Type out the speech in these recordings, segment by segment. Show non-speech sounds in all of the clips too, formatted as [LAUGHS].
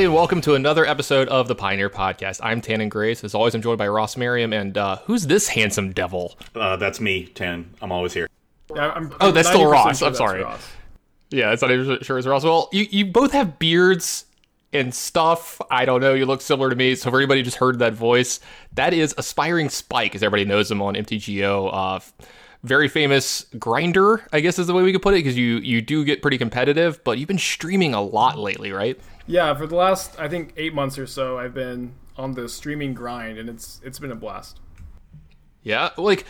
Hey, everybody, and welcome to another episode of the Pioneer Podcast. I'm Tannen Grace. As always, I'm joined by Ross Merriam. And uh, who's this handsome devil? Uh, that's me, Tan. I'm always here. Yeah, I'm, Oh, that's I'm still 90% Ross. sure I'm sorry. Ross. Yeah, it's not even sure it's Ross. Well, you, you both have beards and stuff. I don't know. You look similar to me. So, for anybody just heard that voice, that is Aspiring Spike, as everybody knows him on MTGO. Uh, very famous grinder, I guess is the way we could put it, because you, you do get pretty competitive, but you've been streaming a lot lately, right? Yeah, for the last I think eight months or so, I've been on the streaming grind, and it's it's been a blast. Yeah, like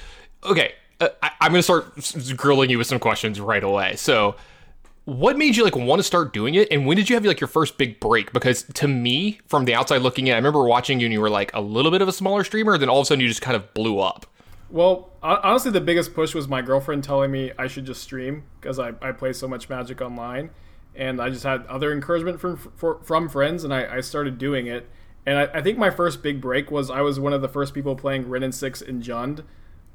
okay, uh, I, I'm gonna start grilling you with some questions right away. So, what made you like want to start doing it, and when did you have like your first big break? Because to me, from the outside looking in, I remember watching you, and you were like a little bit of a smaller streamer, then all of a sudden you just kind of blew up. Well, honestly, the biggest push was my girlfriend telling me I should just stream because I, I play so much Magic online, and I just had other encouragement from for, from friends, and I, I started doing it. And I, I think my first big break was I was one of the first people playing Wrenn and Six in Jund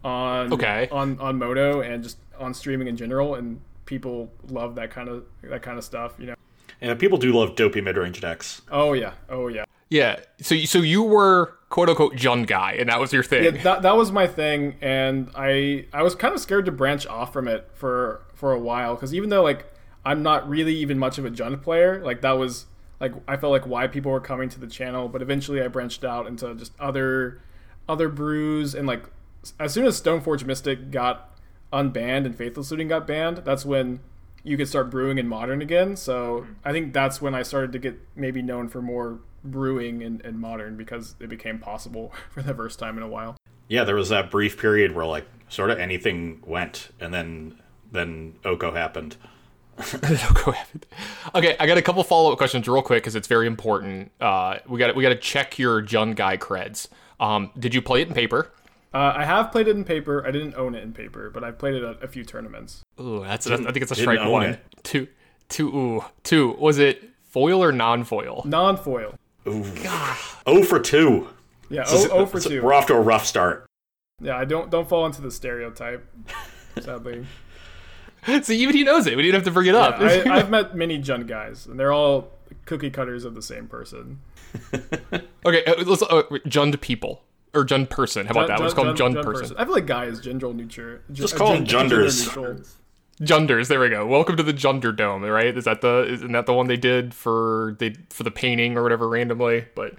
on Okay. on on Moto and just on streaming in general, and people love that kind of that kind of stuff, you know. And people do love dopey mid-range decks. Oh yeah, oh yeah. Yeah. So so you were quote unquote Jund guy, and that was your thing. yeah, that, that was my thing, and I I was kind of scared to branch off from it for for a while because even though like I'm not really even much of a Jund player, like that was like I felt like why people were coming to the channel, but eventually I branched out into just other other brews and like as soon as Stoneforge Mystic got unbanned and Faithless Looting got banned, that's when you could start brewing in modern again. So I think that's when I started to get maybe known for more brewing in, in modern because it became possible [LAUGHS] for the first time in a while. Yeah, there was that brief period where like sort of anything went, and then then Oko happened. [LAUGHS] Go ahead. Okay, I got a couple follow up questions real quick because it's very important. Uh, we got we got to check your Jund guy creds. Um, did you play it in paper? Uh, I have played it in paper. I didn't own it in paper, but I've played it at a few tournaments. Ooh, that's, that's I think it's a strike own one. it. Two, two, ooh, two. Was it foil or non foil? Non foil. Ooh. God. Oh for two. Yeah, So- oh, oh for so 2. We're off to a rough start. Yeah, I don't don't fall into the stereotype, sadly. [LAUGHS] See, even he knows it. We didn't have to bring it up. I, [LAUGHS] I've met many Jund guys, and they're all cookie cutters of the same person. [LAUGHS] okay, uh, let's uh, Jund people or Jund person. How about that? Let's call him Jund, person. I feel like guy is gender neutral. Just call them Junders. Junders. There we go. Welcome to the Junder Dome. Right? Is that the isn't that the one they did for they for the painting or whatever randomly? But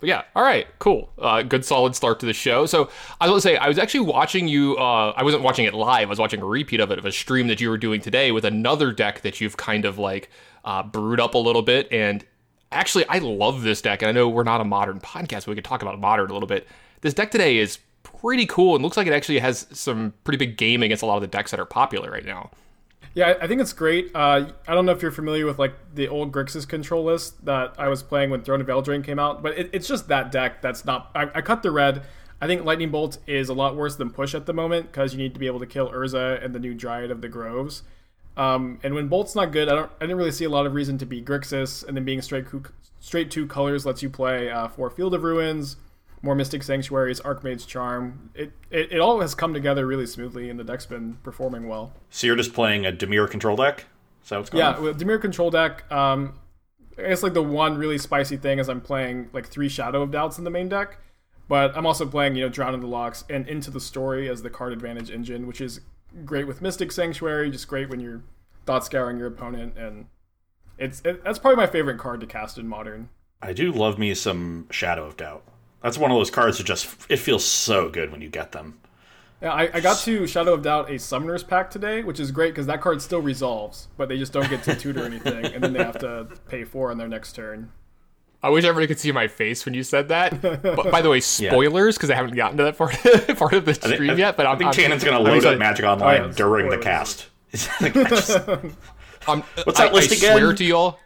but yeah, all right, cool. Uh, good solid start to the show. So I was to say, I was actually watching you. Uh, I wasn't watching it live. I was watching a repeat of it of a stream that you were doing today with another deck that you've kind of like uh, brewed up a little bit. And actually, I love this deck. And I know we're not a modern podcast, but we could talk about modern a little bit. This deck today is pretty cool and looks like it actually has some pretty big game against a lot of the decks that are popular right now. Yeah, I think it's great. Uh, I don't know if you're familiar with like the old Grixis control list that I was playing when Throne of Eldraine came out, but it, it's just that deck that's not. I, I cut the red. I think Lightning Bolt is a lot worse than Push at the moment because you need to be able to kill Urza and the new Dryad of the Groves. Um, and when Bolt's not good, I don't. I didn't really see a lot of reason to be Grixis, and then being straight straight two colors lets you play uh, Field of Ruins, more Mystic Sanctuaries, Archmage's Charm. It, it it all has come together really smoothly, and the deck's been performing well. So you're just playing a Dimir control deck? Is that what's going Yeah, on? Dimir control deck, um, I guess like the one really spicy thing is I'm playing like three Shadow of Doubts in the main deck, but I'm also playing you know Drown in the Lochs and Into the Story as the card advantage engine, which is great with Mystic Sanctuary, just great when you're thought scouring your opponent, and it's it, that's probably my favorite card to cast in Modern. I do love me some Shadow of Doubt. That's one of those cards that just it feels so good when you get them. Yeah, I, I got to Shadow of Doubt a Summoner's Pact today, which is great because that card still resolves, but they just don't get to tutor anything, and then they have to pay four on their next turn. I wish everybody could see my face when you said that. But by the way, [LAUGHS] spoilers because I haven't gotten to that part [LAUGHS] part of the I think- stream I- yet. But I I'm, think I'm, Tannen's going to load up Magic oh, Online Oh, yeah, during the cast. [LAUGHS] I just- What's that I, list I again? swear to y'all.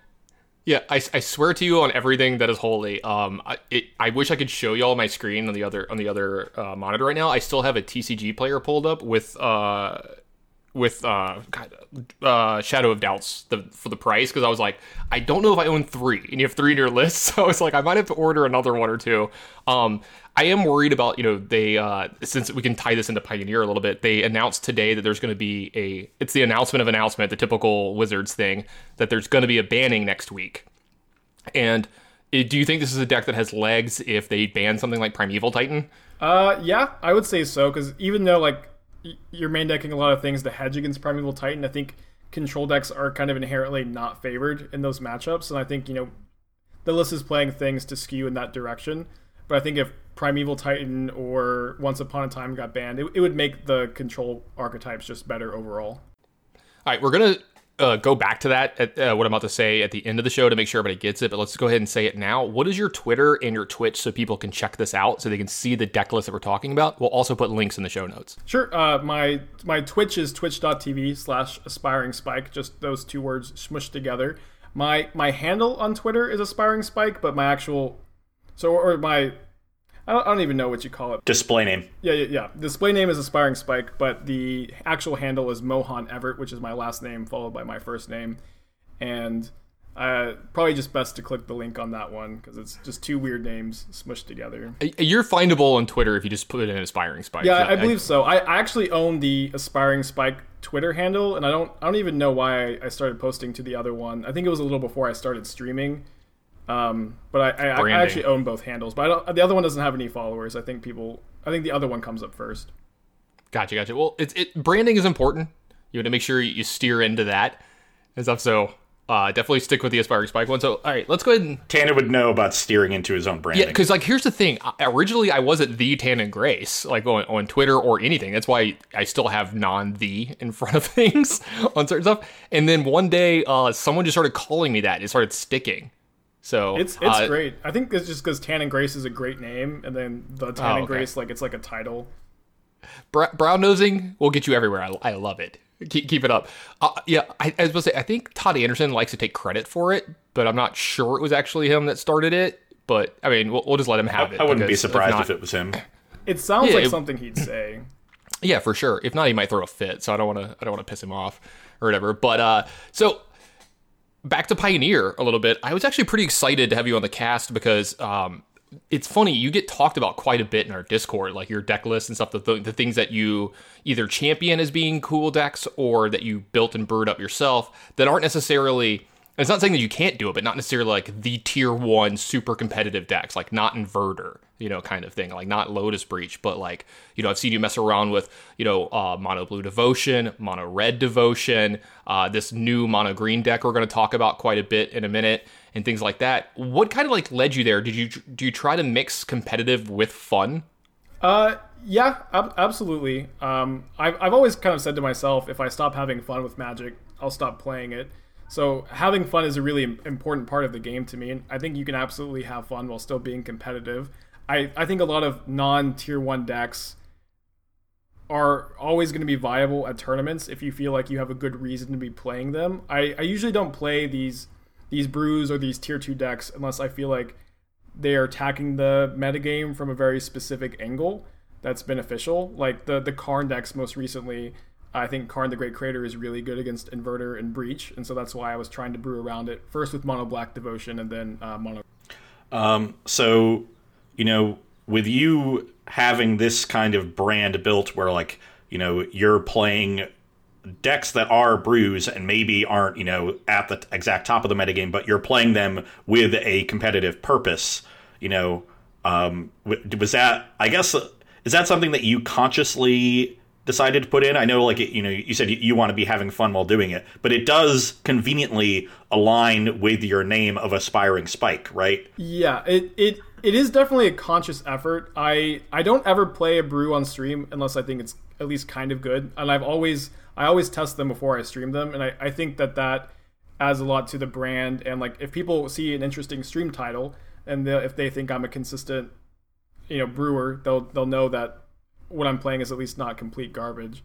Yeah, I, I swear to you on everything that is holy. Um, I, it, I wish I could show y'all my screen on the other on the other uh, monitor right now. I still have a TCG player pulled up with uh with uh, God, uh Shadow of Doubts the, for the price because I was like, I don't know if I own three, and you have three in your list, [LAUGHS] so I was like, I might have to order another one or two. Um, I am worried about you know they uh since we can tie this into Pioneer a little bit. They announced today that there's going to be a it's the announcement of announcement, the typical Wizards thing that there's going to be a banning next week. And uh, do you think this is a deck that has legs if they ban something like Primeval Titan? Uh, yeah, I would say so because even though like you're main decking a lot of things to hedge against Primeval Titan, I think control decks are kind of inherently not favored in those matchups, and I think you know the list is playing things to skew in that direction. But I think if Primeval Titan or Once Upon a Time got banned, it, it would make the control archetypes just better overall. All right, we're gonna uh, go back to that at uh, what I'm about to say at the end of the show to make sure everybody gets it. But let's go ahead and say it now. What is your Twitter and your Twitch so people can check this out so they can see the deck list that we're talking about? We'll also put links in the show notes. Sure. Uh, my my Twitch is twitch.tv slash aspiring spike. Just those two words smushed together. My my handle on Twitter is aspiring spike, but my actual so or my I don't, I don't even know what you call it. Display name. Yeah, yeah, yeah. Display name is aspiring spike, but the actual handle is Mohan Everett, which is my last name followed by my first name, and uh, probably just best to click the link on that one because it's just two weird names smushed together. You're findable on Twitter if you just put in Aspiring Spike. Yeah, I, I believe so. I, I actually own the aspiring spike Twitter handle, and I don't I don't even know why I, I started posting to the other one. I think it was a little before I started streaming. Um, but I, I, I actually own both handles. But I don't, the other one doesn't have any followers. I think people. I think the other one comes up first. Gotcha, gotcha. Well, it's it branding is important. You want to make sure you steer into that and stuff. So uh, definitely stick with the Aspiring Spike one. So all right, let's go ahead and Tanner would know about steering into his own branding. Yeah, because like here's the thing. I- Originally, I wasn't the Tan and Grace, like on, on Twitter or anything. That's why I still have non the in front of [LAUGHS] things on certain stuff. And then one day, uh, someone just started calling me that. It started sticking. So It's it's uh, great. I think it's just because Tan and Grace is a great name, and then the Tan Oh, and okay. Grace like it's like a title. Br- brown nosing will get you everywhere. I, I love it. Keep, keep it up. Uh, yeah, I, I was supposed to say, I think Todd Anderson likes to take credit for it, but I'm not sure it was actually him that started it. But I mean, we'll, we'll just let him have it. I wouldn't be because surprised not- if it was him. [COUGHS] It sounds Yeah, like it- something he'd say. Yeah, for sure. If not, he might throw a fit. So I don't want to. I don't want to piss him off or whatever. But uh, so back to Pioneer a little bit. I was actually pretty excited to have you on the cast because um, it's funny. You get talked about quite a bit in our Discord, like your deck list and stuff. The, the, the things that you either champion as being cool decks or that you built and brewed up yourself that aren't necessarily. It's not saying that you can't do it, but not necessarily like the tier one super competitive decks, like not inverter, you know, kind of thing, like not Lotus Breach, but like, you know, I've seen you mess around with, you know, uh, mono blue devotion, mono red devotion, uh, this new mono green deck we're going to talk about quite a bit in a minute, and things like that. What kind of like led you there? Did you do you try to mix competitive with fun? Uh, yeah, ab- absolutely. Um, I've, I've always kind of said to myself, if I stop having fun with Magic, I'll stop playing it. So having fun is a really important part of the game to me, and I think you can absolutely have fun while still being competitive. I, I think a lot of non-tier one decks are always going to be viable at tournaments if you feel like you have a good reason to be playing them. I, I usually don't play these these brews or these tier two decks unless I feel like they are attacking the metagame from a very specific angle that's beneficial. Like the the Karn decks most recently, I think Karn the Great Creator is really good against Inverter and Breach, and so that's why I was trying to brew around it first with Mono Black Devotion and then uh, Mono. Um, so, you know, with you having this kind of brand built where, like, you know, you're playing decks that are brews and maybe aren't, you know, at the exact top of the metagame, but you're playing them with a competitive purpose, you know, um, was that, I guess, is that something that you consciously decided to put in? I know, like, you know, you said you, you want to be having fun while doing it, but it does conveniently align with your name of Aspiring Spike, right? Yeah, it it it is definitely a conscious effort. I I don't ever play a brew on stream unless I think it's at least kind of good, and I've always I always test them before I stream them, and I, I think that that adds a lot to the brand. And like if people see an interesting stream title, and if they think I'm a consistent, you know, brewer, they'll they'll know that what I'm playing is at least not complete garbage.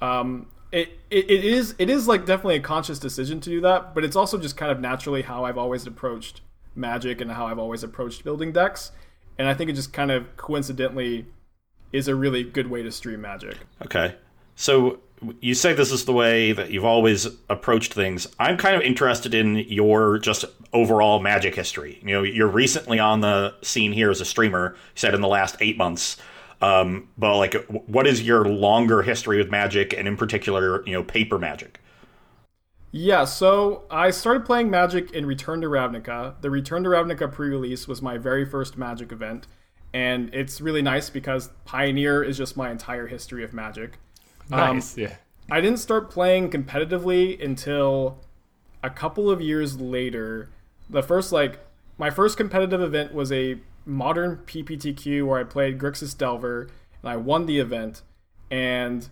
Um, it, it it is it is like definitely a conscious decision to do that, but it's also just kind of naturally how I've always approached Magic and how I've always approached building decks, and I think it just kind of coincidentally is a really good way to stream Magic. Okay. So you say this is the way that you've always approached things. I'm kind of interested in your just overall magic history. You know, you're recently on the scene here as a streamer, said in the last eight months. Um, but like, what is your longer history with magic and in particular, you know, paper magic? Yeah, so I started playing Magic in Return to Ravnica. The Return to Ravnica pre-release was my very first Magic event, and it's really nice because Pioneer is just my entire history of Magic. Um, Nice. yeah. I didn't start playing competitively until a couple of years later. The first like my first competitive event was a modern PPTQ where I played Grixis Delver and I won the event. And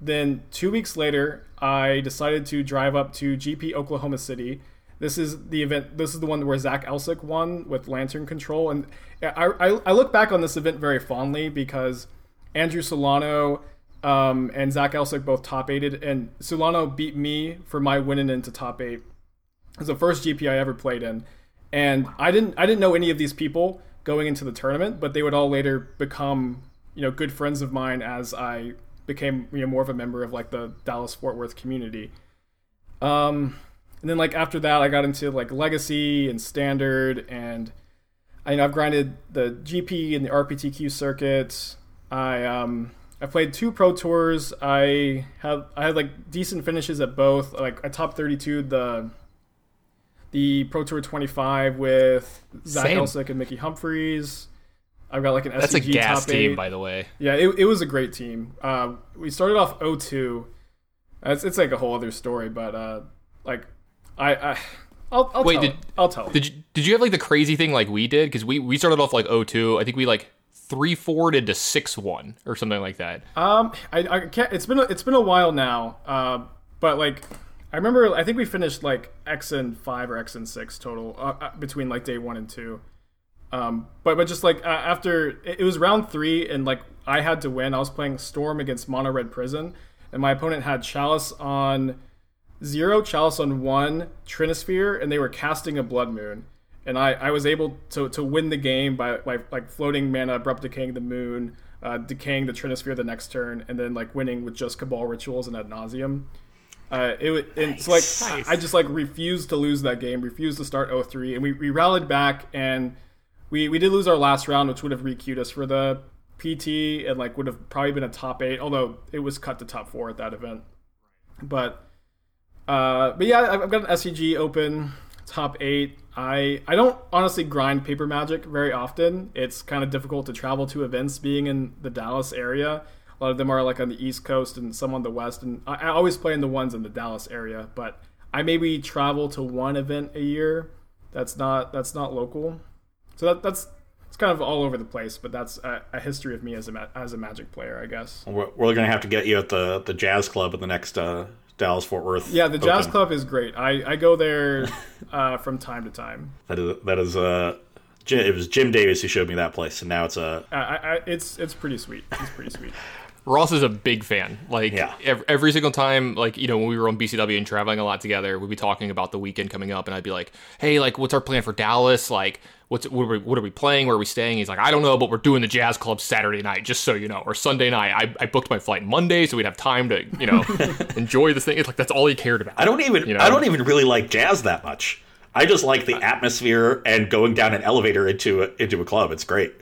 then two weeks later, I decided to drive up to GP Oklahoma City. This is the event. This is the one where Zach Elsik won with Lantern Control, and I, I, I look back on this event very fondly because Andrew Solano um, and Zach Elsik both top eighted, and Solano beat me for my winning into top eight. It was the first GP I ever played in, and I didn't I didn't know any of these people going into the tournament, but they would all later become you know good friends of mine as I became you know more of a member of like the Dallas Fort Worth community. Um, and then like after that, I got into like Legacy and Standard, and I you know I've grinded the GP and the RPTQ circuit. I um I played two pro tours. I have I had like decent finishes at both. Like I top thirty two the the Pro Tour twenty five with Zach Same. Elsik and Mickey Humphreys. I've got like an That's a gas top team, eight. by the way. Yeah, it, it was a great team. Uh, we started off 0-2. It's, it's like a whole other story, but uh, like I, I I'll, I'll Wait, tell did- it. I'll tell. Did you did you have like the crazy thing like we did? Because we we started off like 0-2. I think we like three forwarded to six one or something like that. Um, I, I can't. It's been a, it's been a while now. Uh, but like, I remember. I think we finished like X and five or X and six total uh, uh, between like day one and two. Um, but but just like uh, after it, was round three and like I had to win. I was playing Storm against Mono Red Prison, and my opponent had Chalice on zero, Chalice on one, Trinisphere, and they were casting a Blood Moon. And I, I was able to, to win the game by, by like floating mana, abrupt decaying the moon, uh, decaying the Trinisphere the next turn, and then like winning with just Cabal rituals and ad nauseam. Uh, it wa- and so like Nice. I, just like refused to lose that game, refused to start 0-3, and we, we rallied back and we we did lose our last round, which would have requeued us for the PT and like would have probably been a top eight, although it was cut to top four at that event. But uh, but yeah, I've I've got an SCG open top eight. I I don't honestly grind paper magic very often. It's kind of difficult to travel to events being in the Dallas area. A lot of them are like on the East Coast and some on the West, and I, I always play in the ones in the Dallas area. But I maybe travel to one event a year. That's not that's not local. So that, that's it's kind of all over the place. But that's a, a history of me as a as a Magic player, I guess. We're, we're going to have to get you at the, the Jazz Club at the next uh, Dallas Fort Worth. Yeah, the Jazz Open. Club is great. I, I go there [LAUGHS] uh, from time to time. That is that is uh, Jim, it was Jim Davis who showed me that place, and now it's uh, I, I, I- it's it's pretty sweet. It's pretty sweet. [LAUGHS] Ross is a big fan. Like Yeah. ev- every, single time, like you know, when we were on BCW and traveling a lot together, we'd be talking about the weekend coming up, and I'd be like, "Hey, like, what's our plan for Dallas? Like, what's what are we, what are we playing? Where are we staying?" He's like, "I don't know, but we're doing the Jazz Club Saturday night, just so you know, or Sunday night. I, I booked my flight Monday, so we'd have time to you know [LAUGHS] enjoy this thing. It's like that's all he cared about. I don't even You know? I don't even really like jazz that much. I just like the atmosphere and going down an elevator into a, into a club. It's great.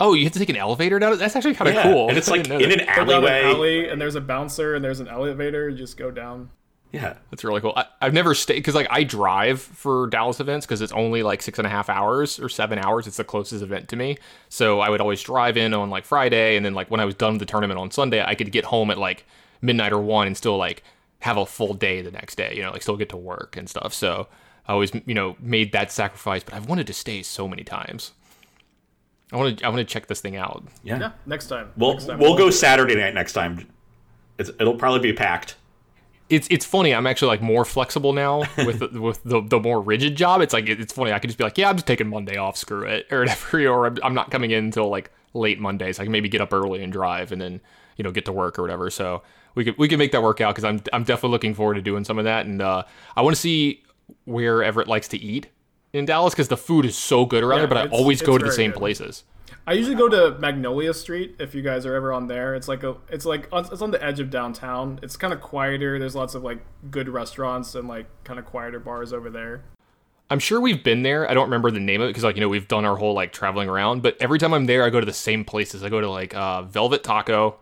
Oh, you have to take an elevator down. That's actually kind of Yeah, cool. and it's [LAUGHS] like in that. an Go down an alleyway. alley, and there's a bouncer, and there's an elevator. You just go down. Yeah, That's really cool. I, I've never stayed because like I drive for Dallas events because it's only like six and a half hours or seven hours. It's the closest event to me. So I would always drive in on like Friday, and then like when I was done with the tournament on Sunday, I could get home at like midnight or one and still like have a full day the next day. You know, like still get to work and stuff. So I always you know made that sacrifice, but I've wanted to stay so many times. I want to I want to check this thing out. yeah. Yeah, next time. We'll next time. we'll go Saturday night next time. It's, it'll probably be packed. it's it's funny. I'm actually like more flexible now [LAUGHS] with the, with the, the more rigid job. It's like it's funny. I can just be like, yeah, I'm just taking Monday off. Screw it, [LAUGHS] or whatever. Or I'm, I'm not coming in until like late Monday, so I can maybe get up early and drive, and then you know get to work or whatever. So we could we could make that work out because I'm I'm definitely looking forward to doing some of that, and uh, I want to see where Everett likes to eat in Dallas because the food is so good around Yeah, there. But I always go to the same good. places. I usually go to Magnolia Street if you guys are ever on there. It's like a it's like it's on the edge of downtown. It's kind of quieter. There's lots of like good restaurants and like kind of quieter bars over there. I'm sure we've been there. I don't remember the name of it because, like, you know, we've done our whole like traveling around. But every time I'm there, I go to the same places. I go to like uh, Velvet Taco,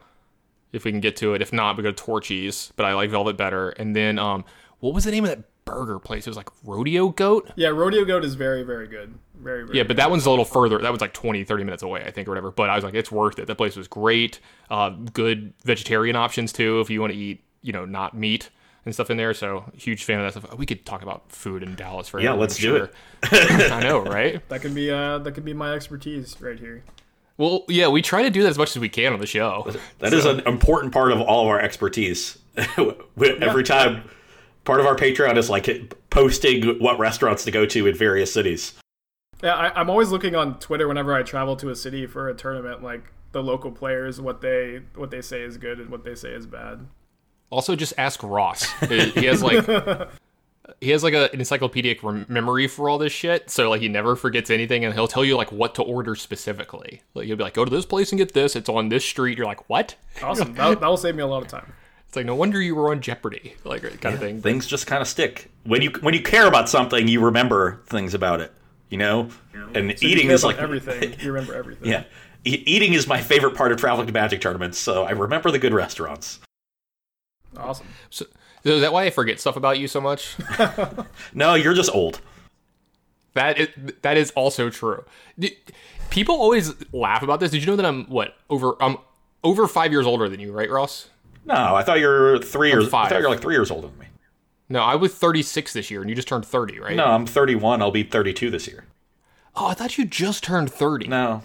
if we can get to it. If not, we go to Torchy's. But I like Velvet better. And then um, what was the name of that burger place? It was like Rodeo Goat. Yeah, Rodeo Goat is very, very good. Very, very Yeah, but that one's a little further. That was like 20, 30 minutes away, I think, or whatever. But I was like, it's worth it. That place was great. Uh, good vegetarian options too, if you want to eat, you know, not meat and stuff in there. So huge fan of that stuff. We could talk about food in Dallas for Yeah, let's do it. [LAUGHS] I know, right? That can be uh that can be my expertise right here. Well, yeah, we try to do that as much as we can on the show. That is an important part of all of our expertise. [LAUGHS] Every time, part of our Patreon is like posting what restaurants to go to in various cities. Yeah, I, I'm always looking on Twitter whenever I travel to a city for a tournament, like the local players, what they what they say is good and what they say is bad. Also, just ask Ross. He has like [LAUGHS] he has like a, an encyclopedic rem- memory for all this shit. So like he never forgets anything, and he'll tell you like what to order specifically. Like he'll be like, "Go to this place and get this. It's on this street." You're like, "What?" Awesome. that, that will save me a lot of time. It's like no wonder you were on Jeopardy, like kind of thing. Things just kind of stick when you when you care about something. You remember things about it, you know. And So you eating care is about like everything. [LAUGHS] You remember everything. Yeah, E- eating is my favorite part of traveling to Magic tournaments. So I remember the good restaurants. Awesome. So, so is that why I forget stuff about you so much? [LAUGHS] No, you're just old. That is that is also true. People always laugh about this. Did you know that I'm what over I'm over five years older than you, right, Ross? No, I thought you were three years. I five. thought you were like three years older than me. No, I was 36 this year, and you just turned 30, right? No, I'm 31. I'll be 32 this year. Oh, I thought you just turned 30. No,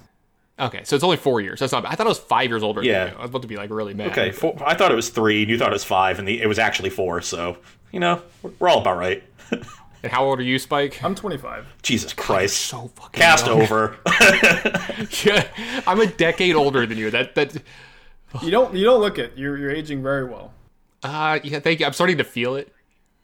Okay, so it's only four years. That's not. bad. I thought I was five years older. Yeah. Than you. I was about to be like really mad. okay. Four, I thought it was three, and you thought it was five, and the, it was actually four. So you know, we're, we're all about right. [LAUGHS] And how old are you, Spike? I'm 25. Jesus Christ! so fucking Cast young. over. [LAUGHS] yeah, I'm a decade older than you. That that. [LAUGHS] You don't you don't look it. You're you're aging very well. Uh, yeah. Thank you. I'm starting to feel it.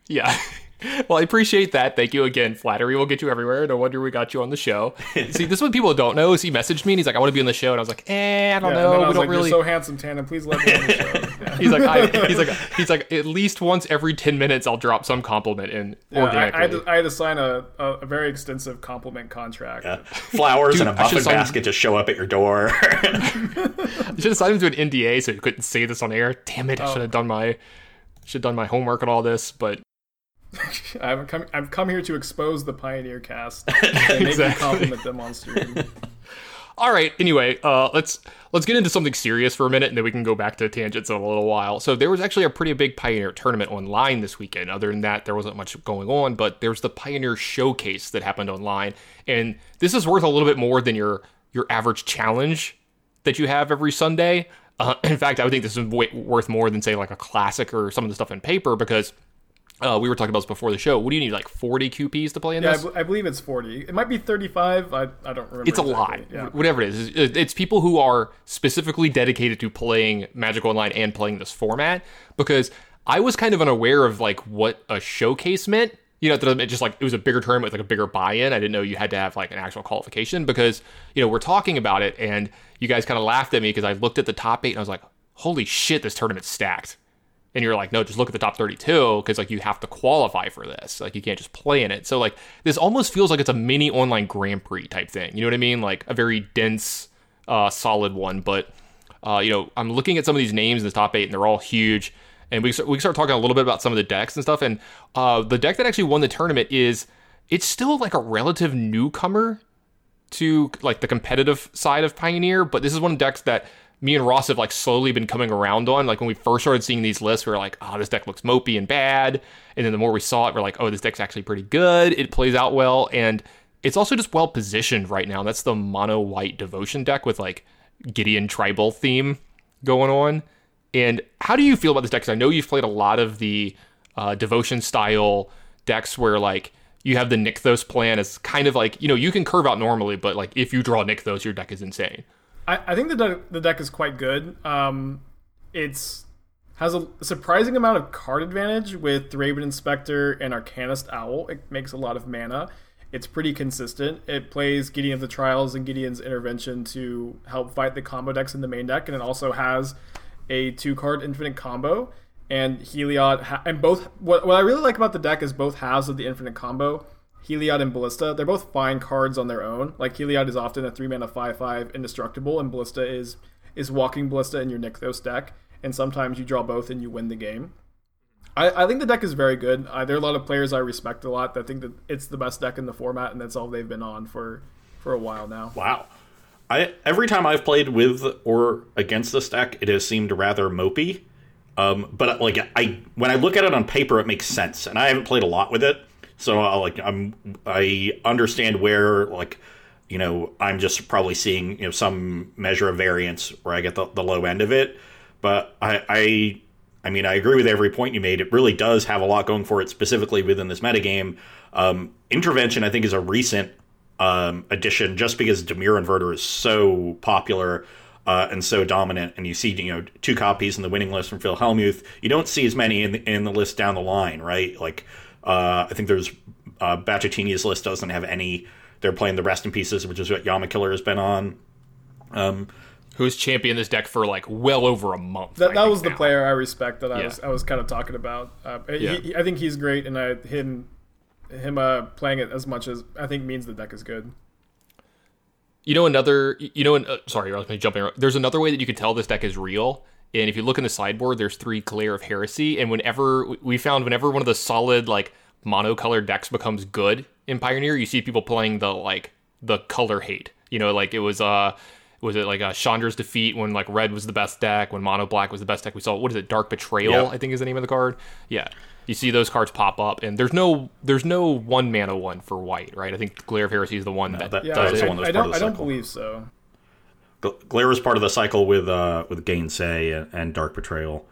Yeah. [LAUGHS] [LAUGHS] Well, I appreciate that. Thank you again. Flattery will get you everywhere. No wonder we got you on the show. [LAUGHS] See, this is what people don't know. Is he messaged me and he's like, "I want to be on the show," and I was like, "Eh, I don't Yeah, know. and I We was don't like, really." You're so handsome, Tandem. Please let me on the show. Yeah. [LAUGHS] he's like, I, he's like, he's like, at least once every ten minutes, I'll drop some compliment in Yeah, I, organically. I, had to, I had to sign a, a, a very extensive compliment contract. Yeah. Flowers Dude, and a should've muffin signed- basket just show up at your door. You should have signed him to an NDA so you couldn't say this on air. Damn it! I Oh. should have done my should have done my homework and all this. But [LAUGHS] I've come I've come here to expose the Pioneer cast [LAUGHS] and maybe Exactly. compliment them on stream. [LAUGHS] all right. Anyway, uh, let's let's get into something serious for a minute, and then we can go back to tangents in a little while. So there was actually a pretty big Pioneer tournament online this weekend. Other than that, there wasn't much going on. But there's the Pioneer Showcase that happened online, and this is worth a little bit more than your your average challenge that you have every Sunday. Uh, [CLEARS THROAT] in fact, I would think this is way, worth more than say like a classic or some of the stuff in paper because uh, we were talking about this before the show. What do you need, like 40 QPs to play in this? Yeah, I, this? b- I believe it's 40. It might be 35. I, I don't remember. it's a lot. Yeah. Whatever it is, It's- it's people who are specifically dedicated to playing Magic Online and playing this format. Because I was kind of unaware of like what a showcase meant. You know, it just like it was a bigger tournament with like a bigger buy-in. I didn't know you had to have like an actual qualification because you know we're talking about it and you guys kind of laughed at me because I looked at the top eight and I was like, holy shit, this tournament's stacked. And you're like, no, just look at the top 32 because like you have to qualify for this. Like you can't just play in it. So like this almost feels like it's a mini online Grand Prix type thing. You know what I mean? Like a very dense, uh, solid one. But uh, you know, I'm looking at some of these names in the top eight, and they're all huge. And we we start talking a little bit about some of the decks and stuff. And uh, the deck that actually won the tournament is it's still like a relative newcomer to like the competitive side of Pioneer, but this is one of the decks that me and Ross have like slowly been coming around on. Like when we first started seeing these lists, we were like, oh, this deck looks mopey and bad. And then the more we saw it, we're like, oh, this deck's actually pretty good. It plays out well. And it's also just well positioned right now. That's the mono white devotion deck with like Gideon tribal theme going on. And how do you feel about this deck? Because I know you've played a lot of the uh, devotion style decks where like you have the Nykthos plan as kind of like you know you can curve out normally, but like if you draw Nykthos, your deck is insane. I, I think the deck, the deck is quite good. Um, it's has a surprising amount of card advantage with Thraben Inspector and Arcanist Owl. It makes a lot of mana. It's pretty consistent. It plays Gideon of the Trials and Gideon's Intervention to help fight the combo decks in the main deck, and it also has a two card infinite combo. And Heliod, ha- and both. What, what I really like about the deck is both halves of the infinite combo. Heliod and Ballista, they're both fine cards on their own. Like Heliod is often a three mana five five indestructible, and Ballista is is walking Ballista in your Nykthos deck. And sometimes you draw both and you win the game. I, I think the deck is very good. There are a lot of players I respect a lot that think that it's the best deck in the format, and that's all they've been on for for a while now. Wow. I every time I've played with or against this deck, it has seemed rather mopey. Um, but like I, when I look at it on paper, it makes sense, and I haven't played a lot with it, so I, like I'm I understand where like you know I'm just probably seeing you know some measure of variance where I get the, the low end of it. But I, I I mean I agree with every point you made. It really does have a lot going for it, specifically within this metagame. Um, intervention, I think, is a recent um, addition just because Dimir Inverter is so popular uh, and so dominant. And you see, you know, two copies in the winning list from Phil Hellmuth. You don't see as many in the, in the list down the line, right? Like, uh, I think there's uh, Bachatini's list doesn't have any. They're playing the Rest in Pieces, which is what Yama Killer has been on. Um, Who's championed this deck for like well over a month? That, that think was the player I respect that I Yeah. was I was kind of talking about. Uh, Yeah. he- I think he's great, and I him him uh, playing it as much as I think means the deck is good. You know another. You know, an, uh, sorry, I was jumping. around. There's another way that you can tell this deck is real. And if you look in the sideboard, there's three Glare of Heresy. And whenever we found, whenever one of the solid like monocolored decks becomes good in Pioneer, you see people playing the like the color hate. You know, like it was uh was it like uh, Chandra's defeat when like red was the best deck, when mono black was the best deck. We saw what is it, Dark Betrayal? Yeah. I think is the name of the card. Yeah, you see those cards pop up, and there's no there's no one mana one for white, right? I think Glare of Heresy is the one that, that- Yeah, does it. the one that was I, I don't of the I don't believe so. Gl- Glare is part of the cycle with uh, with Gainsay and, and Dark Betrayal,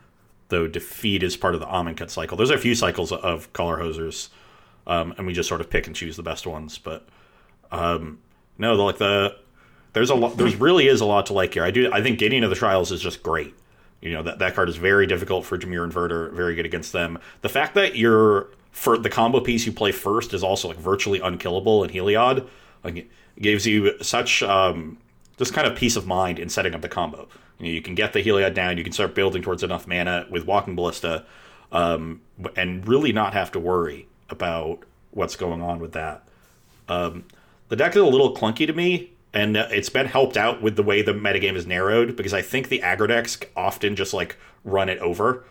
though Defeat is part of the Amonkhet cycle. There's a few cycles of Color Hosers, um, and we just sort of pick and choose the best ones. But um, no, like the there's a lot. There's really is a lot to like here. I do. I think Gideon of the Trials is just great. You know that that card is very difficult for Dimir Inverter. Very good against them. The fact that you're for the combo piece you play first is also like virtually unkillable in Heliod. Like it gives you such um, just kind of peace of mind in setting up the combo. You, know, you can get the Heliod down. You can start building towards enough mana with Walking Ballista, um, and really not have to worry about what's going on with that. Um, the deck is a little clunky to me, and it's been helped out with the way the metagame is narrowed because I think the aggro decks often just like run it over.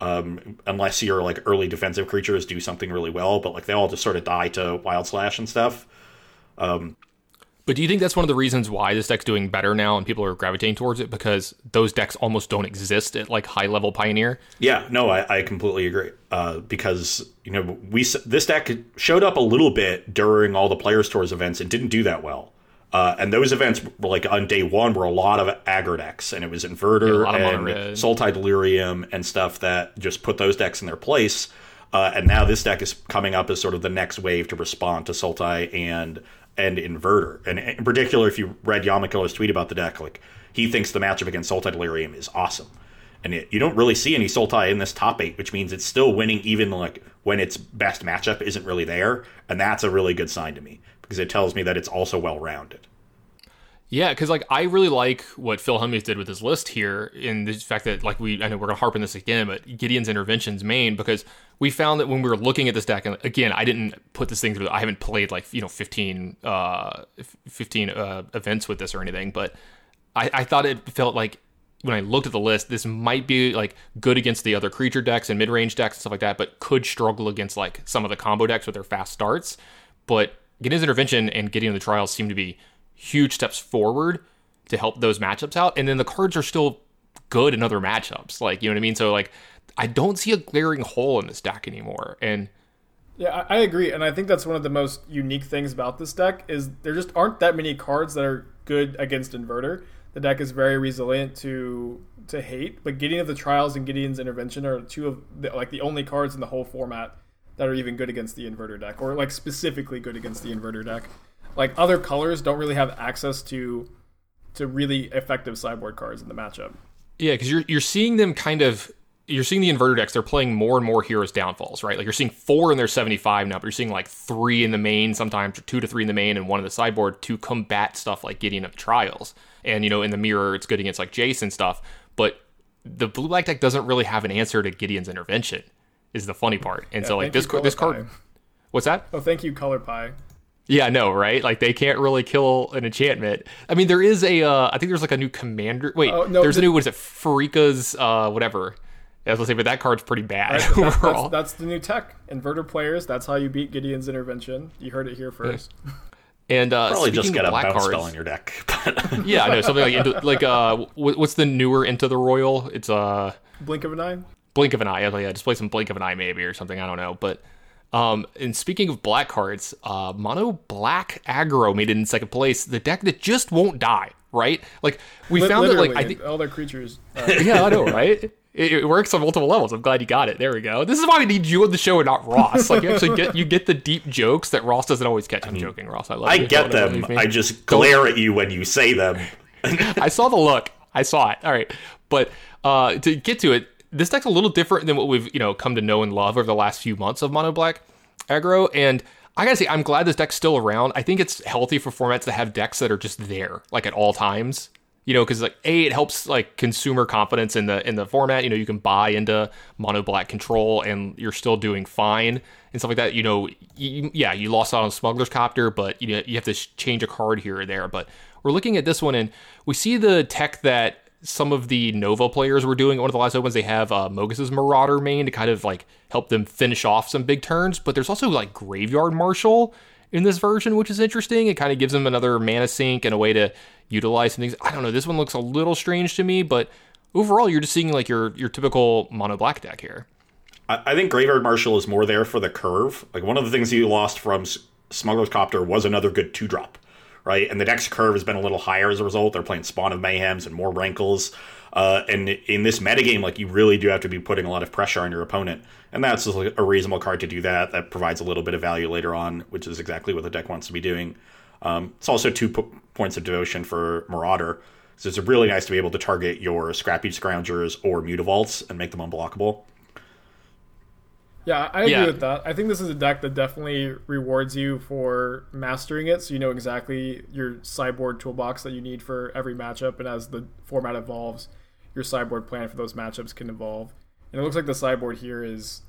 Um, unless your like early defensive creatures do something really well, but like they all just sort of die to Wild Slash and stuff. But do you think that's one of the reasons why this deck's doing better now and people are gravitating towards it because those decks almost don't exist at like high level Pioneer? Yeah, no, I, I completely agree. Uh, because you know we this deck showed up a little bit during all the Players Tours events and didn't do that well. Uh, and those events, were like on day one, were a lot of aggro decks, and it was Inverter mono and red. Sultai Delirium and stuff that just put those decks in their place. Uh, and now this deck is coming up as sort of the next wave to respond to Sultai and and Inverter. And in particular, if you read Yamakilla's tweet about the deck, like he thinks the matchup against Sultai Delirium is awesome. And it, you don't really see any Sultai in this top eight, which means it's still winning even like when its best matchup isn't really there. And that's a really good sign to me because it tells me that it's also well rounded. Yeah, because like I really like what Phil Hellmuth did with his list here, in the fact that like we I know we're gonna harp on this again, but Gideon's interventions main because we found that when we were looking at this deck, and again I didn't put this thing through. I haven't played like you know fifteen uh fifteen uh, events with this or anything, but I, I thought it felt like when I looked at the list, this might be like good against the other creature decks and mid range decks and stuff like that, but could struggle against like some of the combo decks with their fast starts. But Gideon's intervention and Gideon the trials seem to be huge steps forward to help those matchups out. And then the cards are still good in other matchups. Like, you know what I mean? So like I don't see a glaring hole in this deck anymore. And Yeah, I agree, and I think that's one of the most unique things about this deck is there just aren't that many cards that are good against Inverter. The deck is very resilient to to hate, but Gideon of the Trials and Gideon's Intervention are two of the, like the only cards in the whole format that are even good against the Inverter deck, or like specifically good against the Inverter deck. Like other colors don't really have access to to really effective sideboard cards in the matchup. Yeah, because you're you're seeing them kind of you're seeing the inverter decks. They're playing more and more heroes downfalls, right? Like you're seeing four in their 75 now, but you're seeing like three in the main sometimes, or two to three in the main, and one in the sideboard to combat stuff like Gideon of Trials. And you know, in the mirror, it's good against like Jason stuff, but the blue black deck doesn't really have an answer to Gideon's intervention. Is the funny part, and so like this card, this card, what's that? Oh, thank you, Color Pie. Yeah, no, right? Like they can't really kill an enchantment. I mean, there is a, uh, I think there's like a new commander. Wait, Oh, no, there's a new what is it? Farika's uh, whatever. As I say, but that card's pretty bad Right, that- overall. that's, that's the new tech. Inverter players, that's how you beat Gideon's intervention. You heard it here first. [LAUGHS] and uh, Probably just get a black bounce cards, spell in your deck. [LAUGHS] But [LAUGHS] yeah, I know something like into, like uh, wh- what's the newer into the royal? It's uh, Blink of an eye. blink of an eye. I was like, yeah, just play some blink of an eye maybe or something. I don't know, but. Um, and speaking of black cards, uh, mono black aggro made it in second place. The deck that just won't die, right? Like we Li- found that, like I think, all their creatures. Uh, [LAUGHS] yeah, I know, [LAUGHS] right? It, it works on multiple levels. I'm glad you got it. There we go. This is why we need you on the show and not Ross. Like you actually get you get the deep jokes that Ross doesn't always catch. I'm joking, Ross. I love I you. get Don't them. I just glare at you when you say them. [LAUGHS] I saw the look. I saw it. All right, but uh, to get to it, this deck's a little different than what we've you know come to know and love over the last few months of mono black aggro. And I gotta say, I'm glad this deck's still around. I think it's healthy for formats to have decks that are just there, like at all times. You know, because like a, it helps like consumer confidence in the in the format. You know, you can buy into mono black control, and you're still doing fine and stuff like that. You know, you, yeah, you lost out on Smuggler's Copter, but you know you have to sh- change a card here or there. But we're looking at this one, and we see the tech that some of the Nova players were doing. One of the last opens, they have uh, Mogis's Marauder main to kind of like help them finish off some big turns. But there's also like Graveyard Marshal in this version, which is interesting. It kind of gives them another mana sink and a way to utilize some things. I don't know. This one looks a little strange to me, but overall, you're just seeing like your your typical mono black deck here. I, I think Graveyard Marshal is more there for the curve. Like one of the things you lost from Smuggler's Copter was another good two drop, right? And the deck's curve has been a little higher as a result. They're playing Spawn of Mayhems and more Rankles. Uh, and in this metagame, like you really do have to be putting a lot of pressure on your opponent, and that's a reasonable card to do that. That provides a little bit of value later on, which is exactly what the deck wants to be doing. Um, it's also two po- points of devotion for Marauder, so it's really nice to be able to target your Scrapheap Scroungers or Mutavaults and make them unblockable. Yeah, I agree Yeah. with that. I think this is a deck that definitely rewards you for mastering it, so you know exactly your sideboard toolbox that you need for every matchup, and as the format evolves, your sideboard plan for those matchups can evolve. And it looks like the sideboard here is,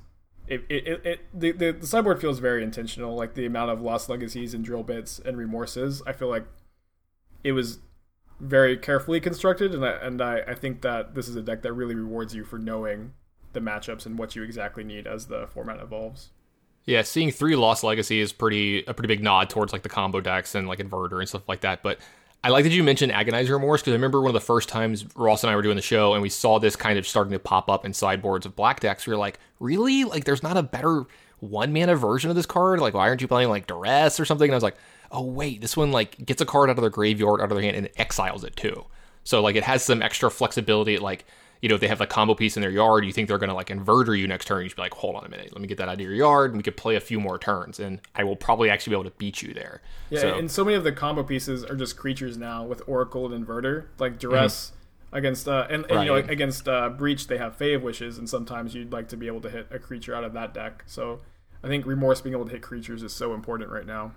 it, it, it, it the, the the sideboard feels very intentional, like the amount of lost legacies and drill bits and remorses. I feel like it was very carefully constructed, and I and I, I think that this is a deck that really rewards you for knowing the matchups and what you exactly need as the format evolves. Yeah, seeing three Lost Legacy is pretty a pretty big nod towards like the combo decks and like Inverter and stuff like that. But I like that you mentioned Agonizing Remorse because I remember one of the first times Ross and I were doing the show and we saw this kind of starting to pop up in sideboards of black decks. We were like, really? Like, there's not a better one mana version of this card? Like, why aren't you playing like Duress or something? And I was like, oh wait, this one like gets a card out of their graveyard, out of their hand, and exiles it too. So like it has some extra flexibility. Like you know, if they have a combo piece in their yard, you think they're going to like inverter you next turn. You should be like, hold on a minute, let me get that out of your yard, and we could play a few more turns, and I will probably actually be able to beat you there. Yeah, so, and so many of the combo pieces are just creatures now with Oracle and Inverter, like Duress against uh, and, and you know Mm-hmm. Against uh, Breach they have of Wishes, and sometimes you'd like to be able to hit a creature out of that deck. So I think Remorse being able to hit creatures is so important right now.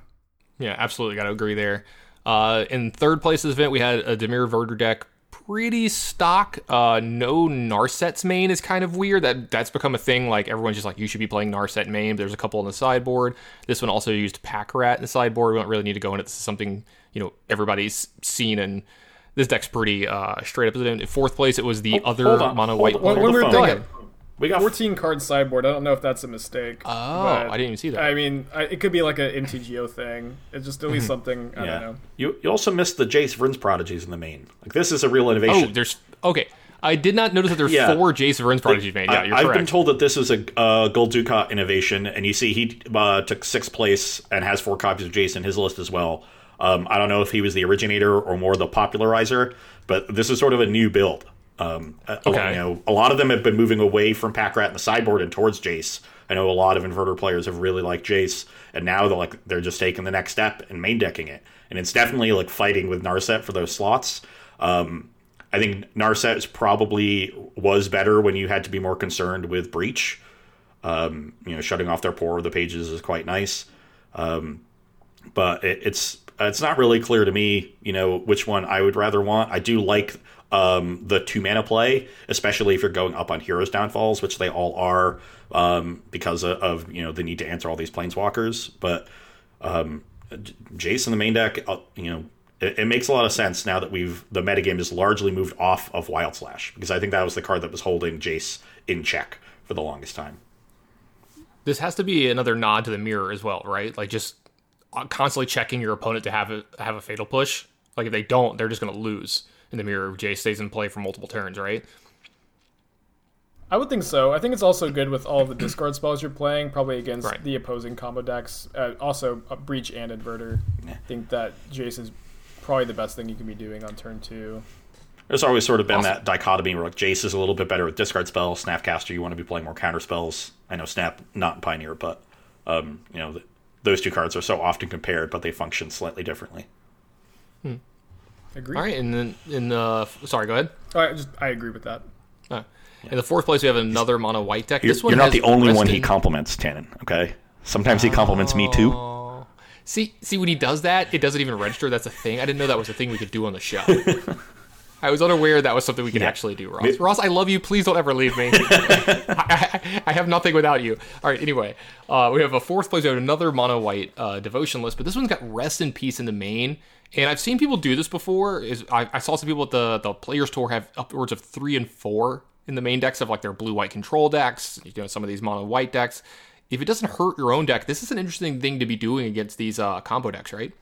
yeah, absolutely got to agree there. Uh, in third place of this event, we had a Dimir Verter deck. Pretty stock. Uh, no Narset's main is kind of weird. That that's become a thing. Like everyone's just like, you should be playing Narset main. There's a couple on the sideboard. This one also used Pack Rat in the sideboard. We don't really need to go into it. this. Is something you know everybody's seen, and this deck's pretty uh, straight up. In fourth place, it was the other on, mono white. on, One, hold one weird thing, Go ahead. We got 14 card sideboard. I don't know if that's a mistake. Oh, I didn't even see that. I mean, I, it could be like an MTGO thing. It's just at least something. I yeah. don't know. You you also missed the Jace Vryn's prodigies in the main. Like this is a real oh, innovation. there's okay. I did not notice that there's Yeah. four Jace Vryn's prodigies made. Yeah, I, you're I've correct. been told that this is a uh, Gold Ducat innovation, and you see he uh, took sixth place and has four copies of Jace in his list as well. Um, I don't know if he was the originator or more the popularizer, but this is sort of a new build. Um, a- Okay. You know, a lot of them have been moving away from Pack Rat and the sideboard and towards Jace. I know a lot of inverter players have really liked Jace, and now they're like they're just taking the next step and main decking it, and it's definitely like fighting with Narset for those slots. Um, I think Narset is probably was better when you had to be more concerned with breach. Um, you know, shutting off their Pore Over the Pages is quite nice, um, but it, it's it's not really clear to me. You know, which one I would rather want. I do like um, the two mana play, especially if you're going up on heroes downfalls, which they all are, um, because of, of you know the need to answer all these planeswalkers. But um, Jace in the main deck, uh, you know, it, it makes a lot of sense now that we've the metagame is largely moved off of Wild Slash because I think that was the card that was holding Jace in check for the longest time. This has to be another nod to the mirror as well, right? Like just uh, constantly checking your opponent to have a have a fatal push. Like if they don't, they're just going to lose in the mirror if Jace stays in play for multiple turns, right? I would think so. I think it's also good with all the discard spells you're playing, probably against Right. the opposing combo decks. Uh, also, uh, Breach and Inverter. I think that Jace is probably the best thing you can be doing on turn two. There's always sort of been Awesome. that dichotomy where like Jace is a little bit better with discard spells. Snapcaster, you want to be playing more counter spells. I know Snap not Pioneer, but um, you know th- those two cards are so often compared, but they function slightly differently. Agree. All right, and then in the sorry, go ahead. I just I agree with that. Uh, In the fourth place, we have another mono white deck. You're, this one you're not the only one he compliments, Tannen. Okay, sometimes he compliments me too. Oh. See, see when he does that, it doesn't even register. That's a thing. I didn't know that was a thing we could do on the show. [LAUGHS] I was unaware that was something we could Yeah. actually do, Ross. Ross, I love you. Please don't ever leave me. [LAUGHS] I, I, I have nothing without you. All right. Anyway, uh, we have a fourth place. We have another mono white uh, devotion list, but this one's got rest in peace in the main. And I've seen people do this before. Is I, I saw some people at the the Players Tour have upwards of three and four in the main decks of like their blue white control decks. You know, some of these mono white decks. If it doesn't hurt your own deck, this is an interesting thing to be doing against these uh, combo decks, right?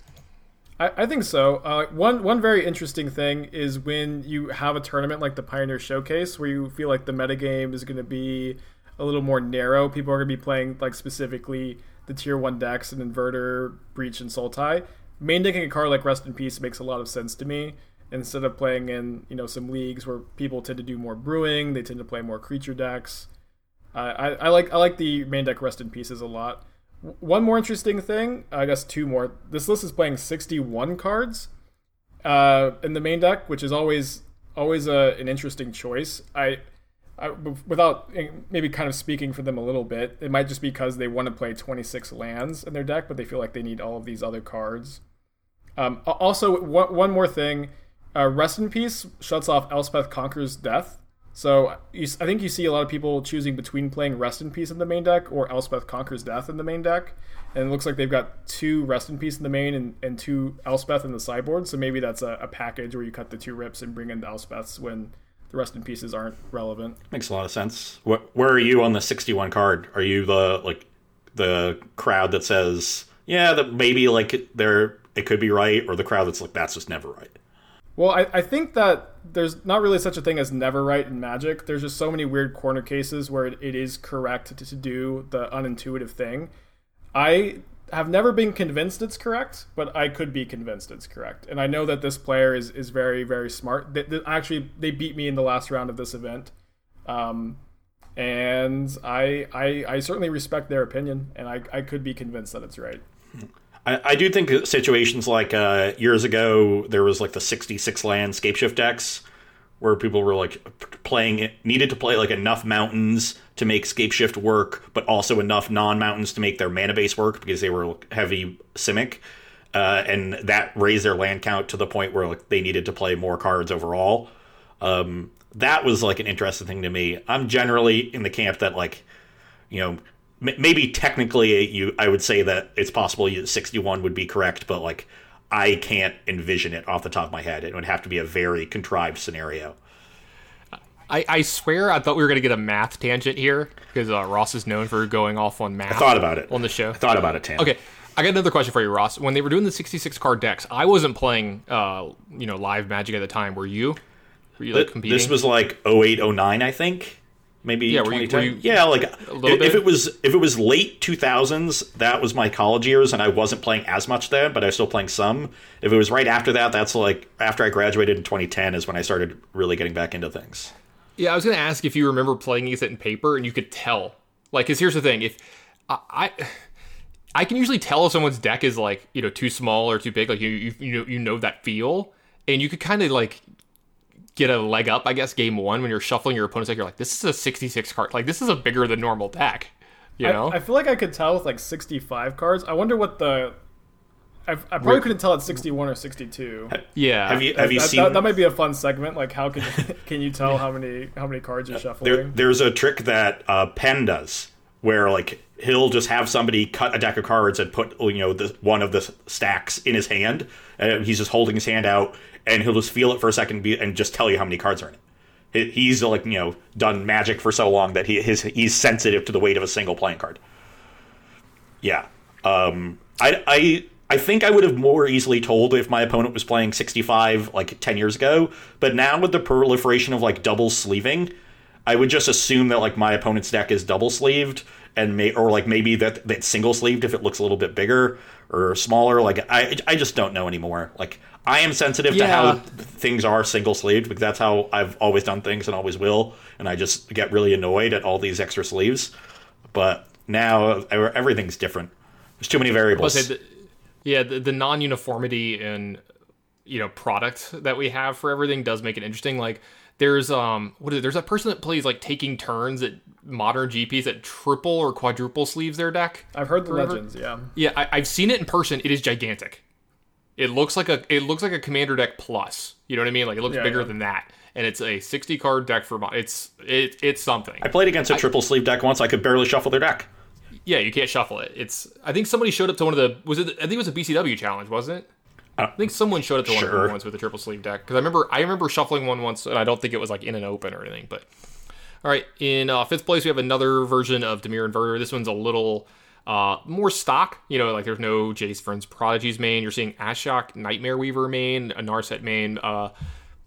I, I think so. Uh, one one very interesting thing is when you have a tournament like the Pioneer Showcase, where you feel like the metagame is going to be a little more narrow. People are going to be playing like specifically the tier one decks and Inverter, Breach, and Sultai. Main decking a card like Rest in Peace makes a lot of sense to me. Instead of playing in you know some leagues where people tend to do more brewing, they tend to play more creature decks. Uh, I, I like I like the main deck Rest in Pieces a lot. One more interesting thing, I guess two more. This list is playing 61 cards uh, in the main deck, which is always always a, an interesting choice. I, I without eh, maybe kind of speaking for them a little bit, it might just be because they want to play 26 lands in their deck, but they feel like they need all of these other cards. Um, also, one, one more thing, uh, Rest in Peace shuts off Elspeth Conquers Death. So you, I think you see a lot of people choosing between playing Rest in Peace in the main deck or Elspeth Conquers Death in the main deck. And it looks like they've got two Rest in Peace in the main and, and two Elspeth in the sideboard. So maybe that's a, a package where you cut the two rips and bring in the Elspeths when the Rest in Pieces aren't relevant. Makes a lot of sense. Wh- where are you on the 61 card? Are you the like the crowd that says, yeah, that maybe like there it could be right, or the crowd that's like that's just never right? Well, I, I think that there's not really such a thing as never right in Magic. There's just so many weird corner cases where it, it is correct to, to do the unintuitive thing. I have never been convinced it's correct, but I could be convinced it's correct. And I know that this player is, is very, very smart. They, they- actually, they beat me in the last round of this event. Um, and I, I, I certainly respect their opinion, and I, I could be convinced that it's right. [LAUGHS] I, I do think situations like uh, years ago, there was like the 66 land Scapeshift decks where people were like playing it, needed to play like enough mountains to make Scapeshift work, but also enough non mountains to make their mana base work because they were heavy Simic. Uh, and that raised their land count to the point where like they needed to play more cards overall. Um, that was like an interesting thing to me. I'm generally in the camp that like you know, maybe technically you I would say that it's possible you- 61 would be correct, but like I can't envision it off the top of my head. It would have to be a very contrived scenario. I, I swear I thought we were going to get a math tangent here because uh, Ross is known for going off on math. I thought about it. on the show. I thought about it, Tam. Okay, I got another question for you, Ross. When they were doing the 66 card decks, I wasn't playing, uh, you know, live Magic at the time. Were you? Were you like competing? This was like 08, 09, I think. Maybe Yeah, were you- 2010. were you- yeah, like if, if it was if it was late 2000s, that was my college years, and I wasn't playing as much then, but I was still playing some. If it was right after that, that's like after I graduated in 2010 is when I started really getting back into things. Yeah, I was going to ask if you remember playing it in paper and you could tell. Like, because here's the thing: if I, I, I can usually tell if someone's deck is like you know too small or too big. Like you, you, you know, you know that feel, and you could kind of like get a leg up, I guess, game one when you're shuffling your opponent's deck. You're like, this is a 66 card. Like, this is a bigger than normal deck. You know? I, I feel like I could tell with like 65 cards. I wonder what the. I, I probably couldn't tell at 61 or 62. yeah. Have you have you that, seen that, that might be a fun segment. Like, how can [LAUGHS] can you tell how many how many cards you're shuffling? There, there's a trick that uh, Penn does where like he'll just have somebody cut a deck of cards and put you know the one of the stacks in his hand, and he's just holding his hand out, and he'll just feel it for a second and just tell you how many cards are in it. He's like you know done magic for so long that he his he's sensitive to the weight of a single playing card. Yeah, um, I I I think I would have more easily told if my opponent was playing 65 like 10 years ago, but now with the proliferation of like double sleeving, I would just assume that like my opponent's deck is double sleeved and may or like maybe that that's single sleeved if it looks a little bit bigger or smaller. Like I I just don't know anymore. Like I am sensitive to how things are single sleeved because that's how I've always done things and always will, and I just get really annoyed at all these extra sleeves. But now everything's different. There's too many variables. The, yeah, the, the non-uniformity in you know product that we have for everything does make it interesting. Like there's um what is it? There's a person that plays like taking turns at modern GPs that triple or quadruple sleeves their deck. I've heard the legends, yeah. Yeah, I, have seen it in person. It is gigantic. It looks like a it looks like a commander deck plus. You know what I mean? Like it looks yeah, bigger yeah. than that. And it's a 60 card deck for it's it it's something. I played against a triple sleeve deck once. I could barely shuffle their deck. Yeah, you can't shuffle it. It's I think somebody showed up to one of the was it I think it was a BCW challenge, wasn't it? I think someone showed it to one sure. of them once with a triple sleeve deck because I remember I remember shuffling one once and I don't think it was like in an open or anything. But all right, in uh, fifth place we have another version of Dimir Inverter. This one's a little uh, more stock. You know, like there's no Jace Vryn's Prodigies main. You're seeing Ashiok Nightmare Weaver main, a Narset main. Uh,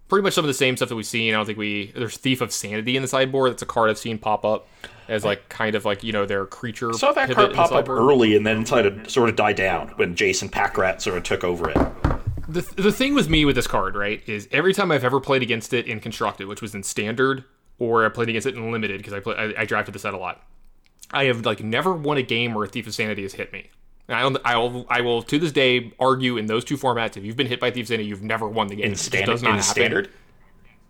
pretty much some of the same stuff that we've seen. I don't think we there's Thief of Sanity in the sideboard. That's a card I've seen pop up as like kind of like you know their creature. I saw that card pop up early and then sort of sort of die down when Jace and Pack Rat sort of took over it. The the thing with me with this card right is every time I've ever played against it in constructed, which was in standard, or I played against it in limited because I play I, I drafted the set a lot. I have like never won a game where a Thief of Sanity has hit me. I will, I will, I will to this day argue in those two formats. If you've been hit by Thief of Sanity, you've never won the game. In, stand- in standard,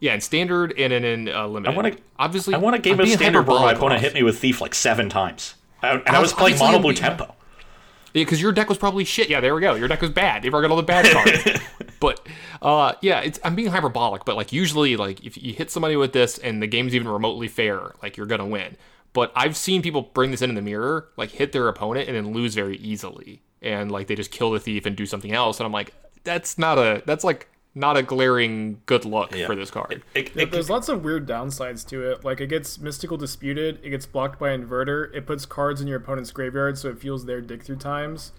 yeah, in standard and in, in uh, limited. I want to obviously. I want a game of standard where my opponent hit me with thief like seven times, and I, I was, playing mono blue tempo. Yeah, because your deck was probably shit. Yeah, there we go. Your deck was bad. You got all the bad cards. [LAUGHS] but uh, yeah, it's I'm being hyperbolic, but like usually, like if you hit somebody with this and the game's even remotely fair, like you're gonna win. But I've seen people bring this in in the mirror, like hit their opponent and then lose very easily, and like they just kill the thief and do something else. And I'm like, that's not a that's like not a glaring good look yeah. for this card. It, it, it, there's lots of weird downsides to it. Like it gets mystical disputed, it gets blocked by inverter, it puts cards in your opponent's graveyard so it feels their dig through times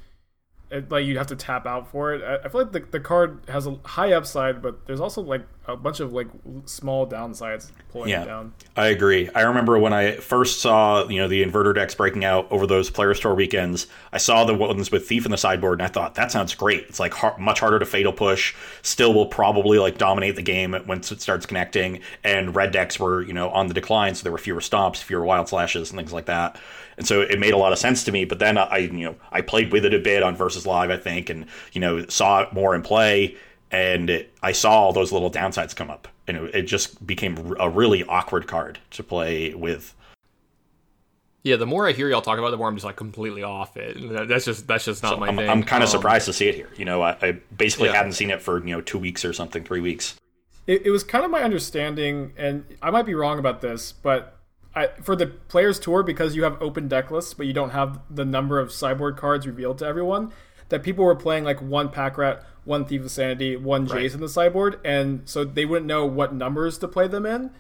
it, like you'd have to tap out for it. I, I feel like the, the card has a high upside, but there's also like a bunch of like small downsides pulling yeah, it down. I agree. I remember when I first saw you know the inverter decks breaking out over those Players Tour weekends. I saw the ones with thief in the sideboard, and I thought that sounds great. It's like hard, much harder to fatal push. Still will probably like dominate the game once it starts connecting. And red decks were you know on the decline, so there were fewer stomps, fewer wild slashes, and things like that and so it made a lot of sense to me. But then I, you know, I played with it a bit on Versus Live, I think, and you know, saw it more in play, and it, I saw all those little downsides come up, and it, it just became a really awkward card to play with. Yeah, the more I hear y'all talk about it, the more I'm just like completely off it. That's just that's just not so my I'm, thing. I'm kind of um, surprised to see it here. You know, I, I basically yeah. hadn't seen it for you know two weeks or something, three weeks. It, it was kind of my understanding, and I might be wrong about this, but I, for the players tour because you have open deck lists but you don't have the number of sideboard cards revealed to everyone that people were playing like one pack rat one thief of sanity one jace right. in the sideboard and so they wouldn't know what numbers to play them in.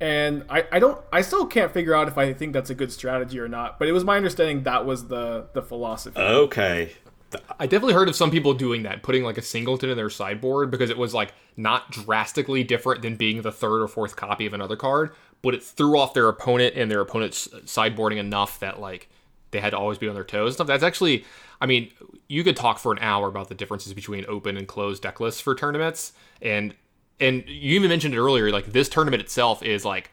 And I, I don't i still can't figure out if i think that's a good strategy or not but it was my understanding that was the the philosophy. Okay I definitely heard of some people doing that, putting like a singleton in their sideboard because it was like not drastically different than being the third or fourth copy of another card, but it threw off their opponent and their opponent's sideboarding enough that like they had to always be on their toes and stuff. That's actually, I mean, you could talk for an hour about the differences between open and closed deck lists for tournaments, and and you even mentioned it earlier. Like this tournament itself is like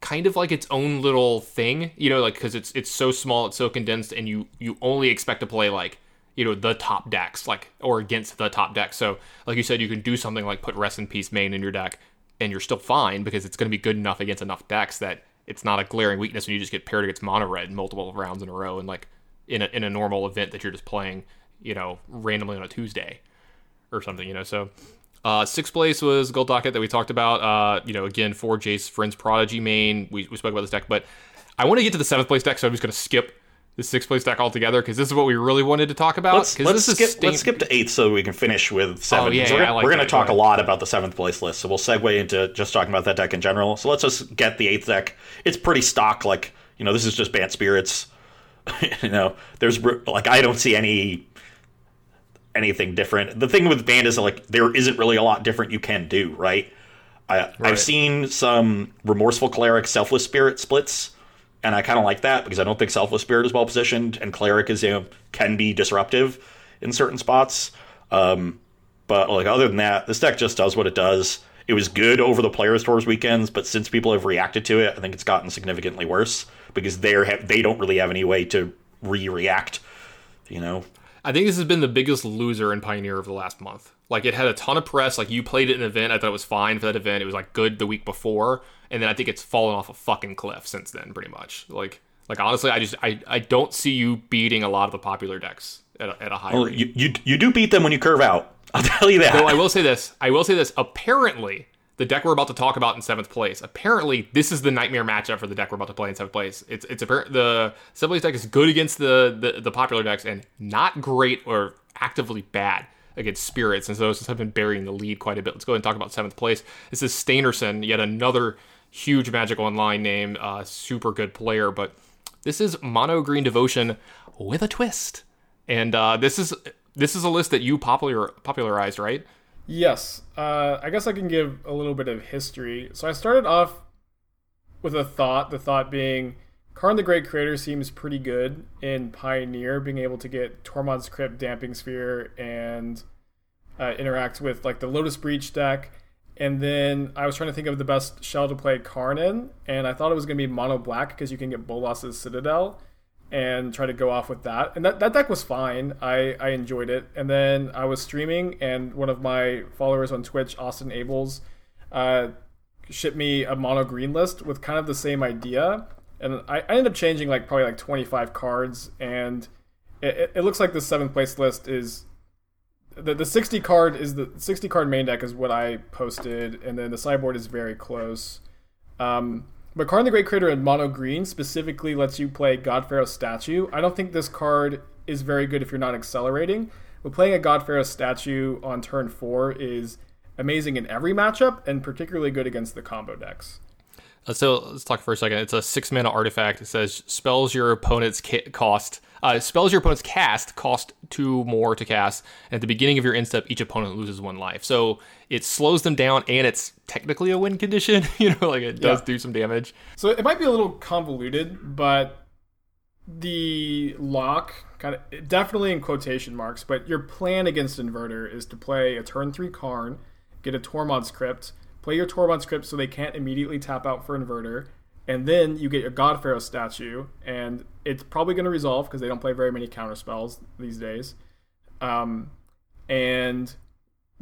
kind of like its own little thing, you know, like because it's it's so small, it's so condensed, and you you only expect to play like you know the top decks like or against the top decks so like you said you can do something like put rest in peace main in your deck and you're still fine because it's going to be good enough against enough decks that it's not a glaring weakness when you just get paired against mono red multiple rounds in a row and like in a, in a normal event that you're just playing, you know, randomly on a Tuesday or something, you know. So uh, sixth place was Gold Docket that we talked about. Uh, you know, again for Jace Vryn's Prodigy main. We, we spoke about this deck, but I want to get to the seventh place deck, so I'm just going to skip the sixth place deck altogether because this is what we really wanted to talk about. Let's, let's this skip, stain- let's skip to eighth so we can finish with oh, seven. Oh, yeah, we're gonna, like we're gonna talk Go a lot about the seventh place list, so we'll segue into just talking about that deck in general. So let's just get the eighth deck. It's pretty stock. Like you know, this is just Bant Spirits. [LAUGHS] you know, there's like I don't see any anything different. The thing with Bant is like there isn't really a lot different you can do, right? I, Right. I've seen some remorseful cleric, selfless spirit splits, and I kind of like that because I don't think selfless spirit is well positioned, and cleric is you know can be disruptive in certain spots. Um, but like other than that, this deck just does what it does. It was good over the players tours weekends, but since people have reacted to it, I think it's gotten significantly worse because they're ha- they don't really have any way to re-react. You know, I think this has been the biggest loser in Pioneer of the last month. Like it had a ton of press. Like you played it in an event. I thought it was fine for that event. It was like good the week before, and then I think it's fallen off a fucking cliff since then, pretty much. Like, like honestly, I just I, I don't see you beating a lot of the popular decks at a, at a high well, rate. you, you you do beat them when you curve out. [LAUGHS] I'll tell you that. Though I will say this, I will say this. Apparently, the deck we're about to talk about in seventh place. Apparently, this is the nightmare matchup for the deck we're about to play in seventh place. It's it's apparent the seventh place deck is good against the, the the popular decks and not great or actively bad against spirits. And so those have been burying the lead quite a bit. Let's go ahead and talk about seventh place. This is Stainerson, yet another huge Magic Online name, uh, super good player, but this is mono green devotion with a twist. And uh, this is this is a list that you popular popularized, right? Yes, uh, I guess I can give a little bit of history. So I started off with a thought. The thought being, Karn the Great Creator seems pretty good in Pioneer, being able to get Tormod's Crypt, Damping Sphere, and uh, interact with like the Lotus Breach deck. And then I was trying to think of the best shell to play Karn in, and I thought it was going to be mono black because you can get Bolas's Citadel and try to go off with that. And that, that deck was fine. I, I enjoyed it. And then I was streaming, and one of my followers on Twitch, Austin Ables, uh, shipped me a mono green list with kind of the same idea. And I, I ended up changing like probably like 25 cards, and it, it looks like the seventh place list is the, the 60 card is the 60 card main deck is what I posted, and then the sideboard is very close. Um, but Karn the Great Creator in mono green specifically lets you play God Pharaoh statue. I don't think this card is very good if you're not accelerating. But playing a God Pharaoh statue on turn four is amazing in every matchup, and particularly good against the combo decks. So let's talk for a second. It's a six mana artifact. It says spells your opponent's ca- cost. Uh, spells your opponent's cast cost two more to cast. And at the beginning of your end step, each opponent loses one life. So it slows them down, and it's technically a win condition. [LAUGHS] you know, like it does Yeah. do some damage. So it might be a little convoluted, but the lock kind of definitely in quotation marks, but your plan against inverter is to play a turn three Karn, get a Tormod's Crypt, play your Tormod's Crypt so they can't immediately tap out for inverter, and then you get your God Pharaoh statue, and it's probably going to resolve because they don't play very many counter spells these days. Um, and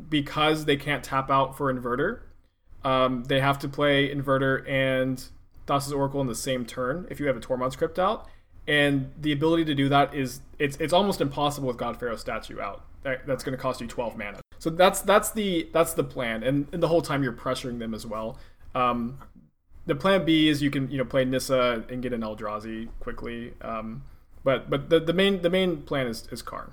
because they can't tap out for inverter, um, they have to play inverter and Thassa's Oracle in the same turn if you have a Tormod's Crypt out. And the ability to do that is it's it's almost impossible with God Pharaoh statue out. That, that's going to cost you 12 mana. So that's that's the that's the plan, and, and the whole time you're pressuring them as well. Um, the plan B is you can you know play Nissa and get an Eldrazi quickly. Um, but but the, the main the main plan is is Karn.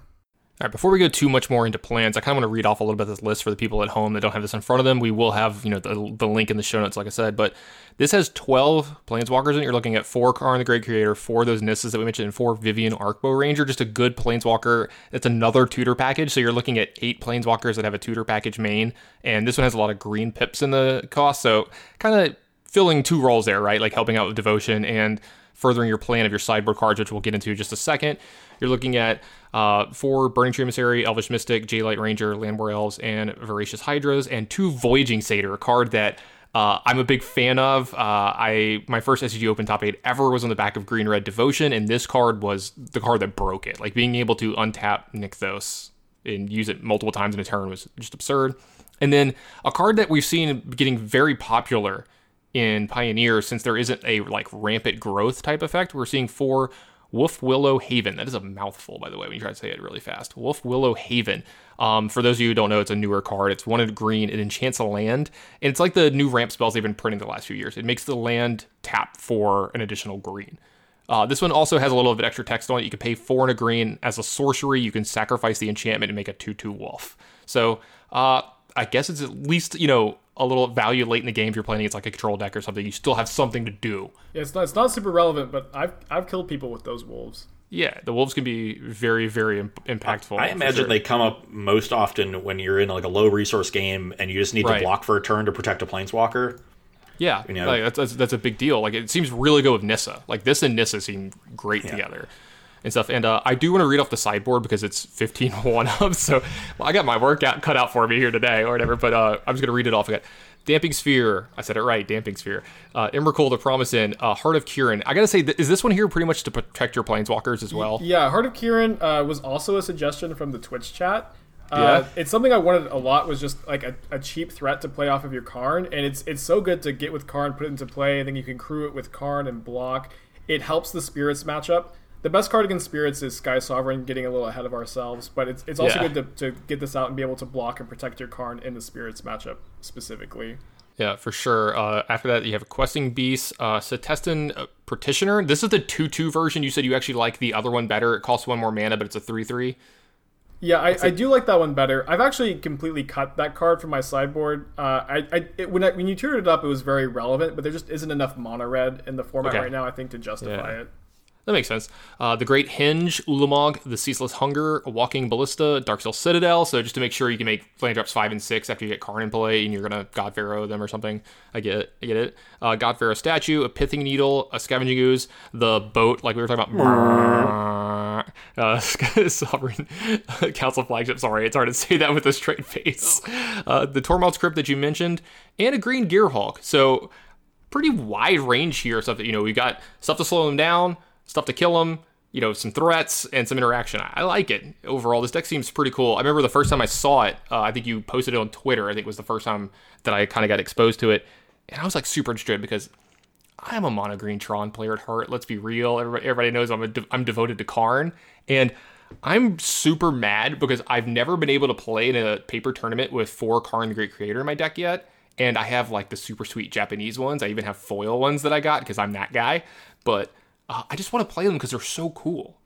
All right, before we go too much more into plans, I kind of want to read off a little bit of this list for the people at home that don't have this in front of them. We will have, you know, the, the link in the show notes, like I said. But this has 12 planeswalkers in it. You're looking at four Karn the Great Creator, four those Nissas that we mentioned, and four Vivian Arcbow Ranger. Just a good planeswalker. It's another tutor package. So you're looking at eight planeswalkers that have a tutor package main. And this one has a lot of green pips in the cost. So kind of filling two roles there, right? Like helping out with devotion and furthering your plan of your sideboard cards, which we'll get into in just a second. You're looking at uh, four Burning Tree Emissary, Elvish Mystic, Jadelight Ranger, Llanowar Elves, and Voracious Hydras, and two Voyaging Satyr, a card that uh, I'm a big fan of. Uh, I my first SCG Open top eight ever was on the back of Green Red Devotion, and this card was the card that broke it. Like being able to untap Nykthos and use it multiple times in a turn was just absurd. And then a card that we've seen getting very popular in Pioneer since there isn't a like rampant growth type effect. We're seeing four Wolfwillow Haven. That is a mouthful, by the way, when you try to say it really fast. Wolfwillow Haven. Um, for those of you who don't know, it's a newer card. It's one in green. It enchants a land, and it's like the new ramp spells they've been printing the last few years. It makes the land tap for an additional green. Uh, this one also has a little bit extra text on it. You can pay four and a green as a sorcery. You can sacrifice the enchantment and make a two-two wolf. So uh, I guess it's at least you know a little value late in the game if you're playing against like a control deck or something. You still have something to do. Yeah, it's not, it's not super relevant, but I've I've killed people with those wolves. Yeah, the wolves can be very very Im- impactful. I for imagine sure. they come up most often when you're in like a low resource game and you just need Right. to block for a turn to protect a planeswalker. Yeah, know? like, that's, that's that's a big deal. Like it seems really good with Nissa. Like this and Nissa seem great together and stuff. And uh, I do want to read off the sideboard because it's 15 one up. So well, I got my workout cut out for me here today or whatever. But uh, I'm just gonna read it off. Got Damping Sphere. I said it right. Damping Sphere. Uh, Emrakul, the Promised End. Uh, Heart of Kiran. I gotta say, th- is this one here pretty much to protect your planeswalkers as well? Yeah, Heart of Kiran uh, was also a suggestion from the Twitch chat. Uh, Yeah. It's something I wanted a lot. Was just like a, a cheap threat to play off of your Karn, and it's it's so good to get with Karn, put it into play, and then you can crew it with Karn and block. It helps the Spirits matchup. The best card against Spirits is Sky Sovereign, getting a little ahead of ourselves, but it's, it's also Yeah. good to, to get this out and be able to block and protect your Karn in the Spirits matchup specifically. Yeah, for sure. Uh, after that, you have Questing Beast, uh, Setessan uh, Petitioner. This is the 2 2 version. You said you actually like the other one better. It costs one more mana, but it's a 3 3. Yeah, I, I do like that one better. I've actually completely cut that card from my sideboard. Uh, I, I it, when I, when you tiered it up, it was very relevant, but there just isn't enough mono red in the format Okay. right now. I think to justify Yeah. it. That makes sense. Uh, the Great Henge, Ulamog, the Ceaseless Hunger, Walking Ballista, Dark Darksteel Citadel. So just to make sure you can make flame drops five and six after you get Karn in play, and you're gonna God Pharaoh them or something. I get it. I get it. Uh, God Pharaoh statue, a Pithing Needle, a Scavenging Ooze, the boat, like we were talking about. [LAUGHS] Uh, [LAUGHS] Sovereign [LAUGHS] Consul flagship. Sorry, it's hard to say that with a straight face. Uh, the Tormod's Crypt that you mentioned, and a Green Gearhulk. So pretty wide range here. Stuff that you know, we got stuff to slow them down, stuff to kill them. You know, some threats and some interaction. I, like it overall. This deck seems pretty cool. I remember the first time I saw it. Uh, I think you posted it on Twitter. I think was the first time that I kind of got exposed to it, and I was like super interested because I'm a mono green Tron player at heart. Let's be real. Everybody, everybody knows I'm de- I'm devoted to Karn, and I'm super mad because I've never been able to play in a paper tournament with four Karn the Great Creator in my deck yet. And I have like the super sweet Japanese ones. I even have foil ones that I got because I'm that guy. But uh, I just want to play them because they're so cool.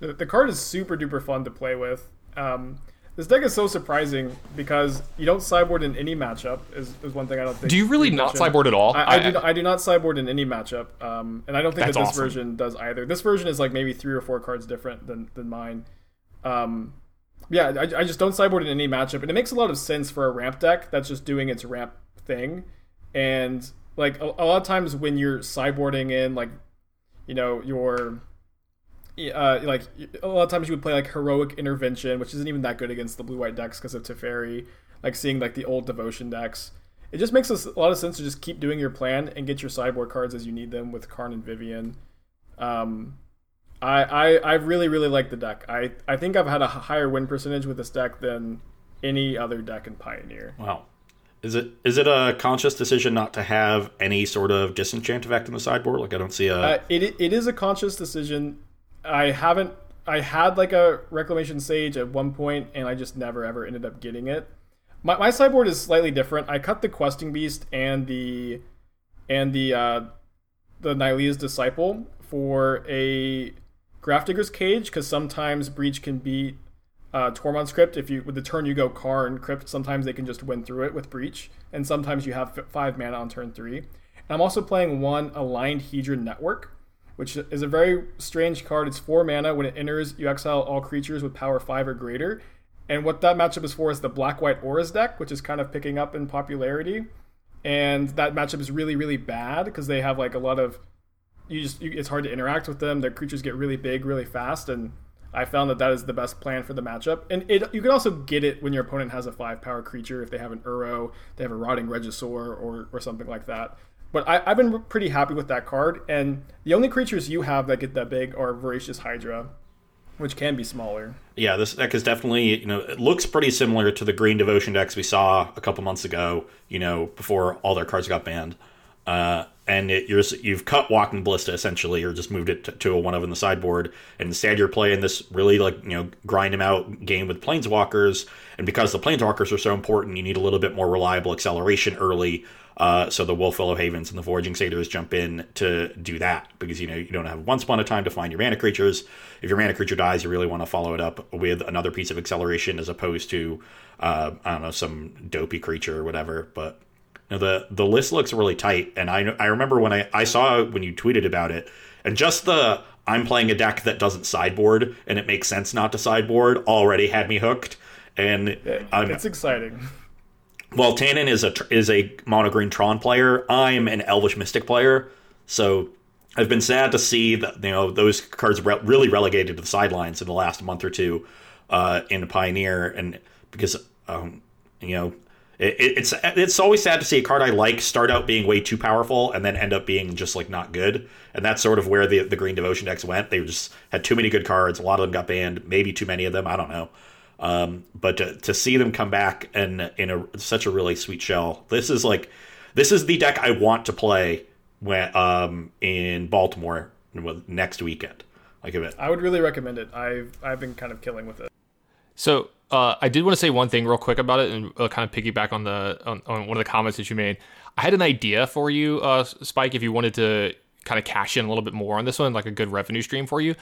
The, the card is super duper fun to play with. Um, this deck is so surprising because you don't sideboard in any matchup. Is, is one thing I don't think. Do you really not mentioned. sideboard at all? I, I, do, not- I do not sideboard in any matchup, um, and I don't think that this awesome. version does either. This version is like maybe three or four cards different than, than mine. Um, yeah, I, I just don't sideboard in any matchup, and it makes a lot of sense for a ramp deck that's just doing its ramp thing. And like a, a lot of times when you're sideboarding in like, you know, your uh, like a lot of times you would play like heroic intervention, which isn't even that good against the blue white decks because of Teferi. Like seeing like the old devotion decks, it just makes a lot of sense to just keep doing your plan and get your sideboard cards as you need them with Karn and Vivian. Um, I I I really really like the deck. I I think I've had a higher win percentage with this deck than any other deck in Pioneer. Wow. Is it is it a conscious decision not to have any sort of disenchant effect in the sideboard? Like I don't see a Uh, it it is a conscious decision. I haven't. I had like a reclamation sage at one point, and I just never ever ended up getting it. My, my sideboard is slightly different. I cut the questing beast and the and the uh, the Nylea's disciple for a Grafdigger's cage because sometimes breach can beat uh, Tormod's crypt. If you with the turn you go Karn crypt, sometimes they can just win through it with breach, and sometimes you have f- five mana on turn three. And I'm also playing one aligned Hedron network, which is a very strange card. It's four mana. When it enters, you exile all creatures with power five or greater. And what that matchup is for is the black white auras deck, which is kind of picking up in popularity. And that matchup is really really bad because they have like a lot of you just you, it's hard to interact with them. Their creatures get really big really fast, and I found that that is the best plan for the matchup. And it you can also get it when your opponent has a five power creature if they have an Uro, they have a Rotting Regisaur, or or something like that. But I, I've been pretty happy with that card. And the only creatures you have that get that big are Voracious Hydra, which can be smaller. yeah. This deck is definitely you know it looks pretty similar to the green devotion decks we saw a couple months ago. You know before all their cards got banned. Uh, and it, you're you've cut Walking Ballista essentially, or just moved it to, to a one of in the sideboard, and instead you're playing this really like you know grind them out game with Planeswalkers, and because the Planeswalkers are so important, you need a little bit more reliable acceleration early. Uh, so the Wolfwillow Havens and the Voyaging Satyrs jump in to do that because you know you don't have once upon a time to find your mana creatures. If your mana creature dies, you really want to follow it up with another piece of acceleration as opposed to uh, I don't know some dopey creature or whatever. But know, the the list looks really tight, and I I remember when I I saw when you tweeted about it, and just the I'm playing a deck that doesn't sideboard and it makes sense not to sideboard already had me hooked. And I'm, It's exciting. well, Tannen is a is a mono green Tron player. I'm an Elvish Mystic player, so I've been sad to see that you know those cards re- really relegated to the sidelines in the last month or two uh, in Pioneer, and because um, you know it, it's it's always sad to see a card I like start out being way too powerful and then end up being just like not good, and that's sort of where the the Green Devotion decks went. They just had too many good cards. A lot of them got banned, maybe too many of them. I don't know. Um, but to, to see them come back and in a such a really sweet shell, this is like this is the deck I want to play when um in Baltimore next weekend. Like if it, I would really recommend it. I've I've been kind of killing with it. So uh, I did want to say one thing real quick about it and uh, kind of piggyback on the on, on, one of the comments that you made. I had an idea for you, uh, Spike, if you wanted to kind of cash in a little bit more on this one, like a good revenue stream for you.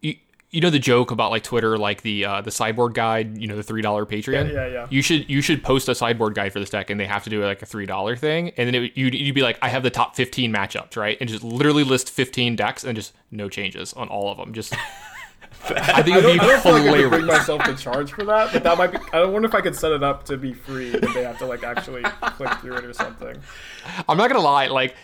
You, you know the joke about like Twitter, like the uh, the sideboard guide, you know the three dollar Patreon. Yeah, yeah, yeah. You should you should post a sideboard guide for this deck, and they have to do like a three dollar thing, and then it, you'd, you'd be like, I have the top fifteen matchups, right, and just literally list fifteen decks and just no changes on all of them. Just I think it'd be I don't feel like I could bring myself to charge for that, but that might be. I don't wonder if I could set it up to be free if they have to like actually click through it or something. I'm not gonna lie, like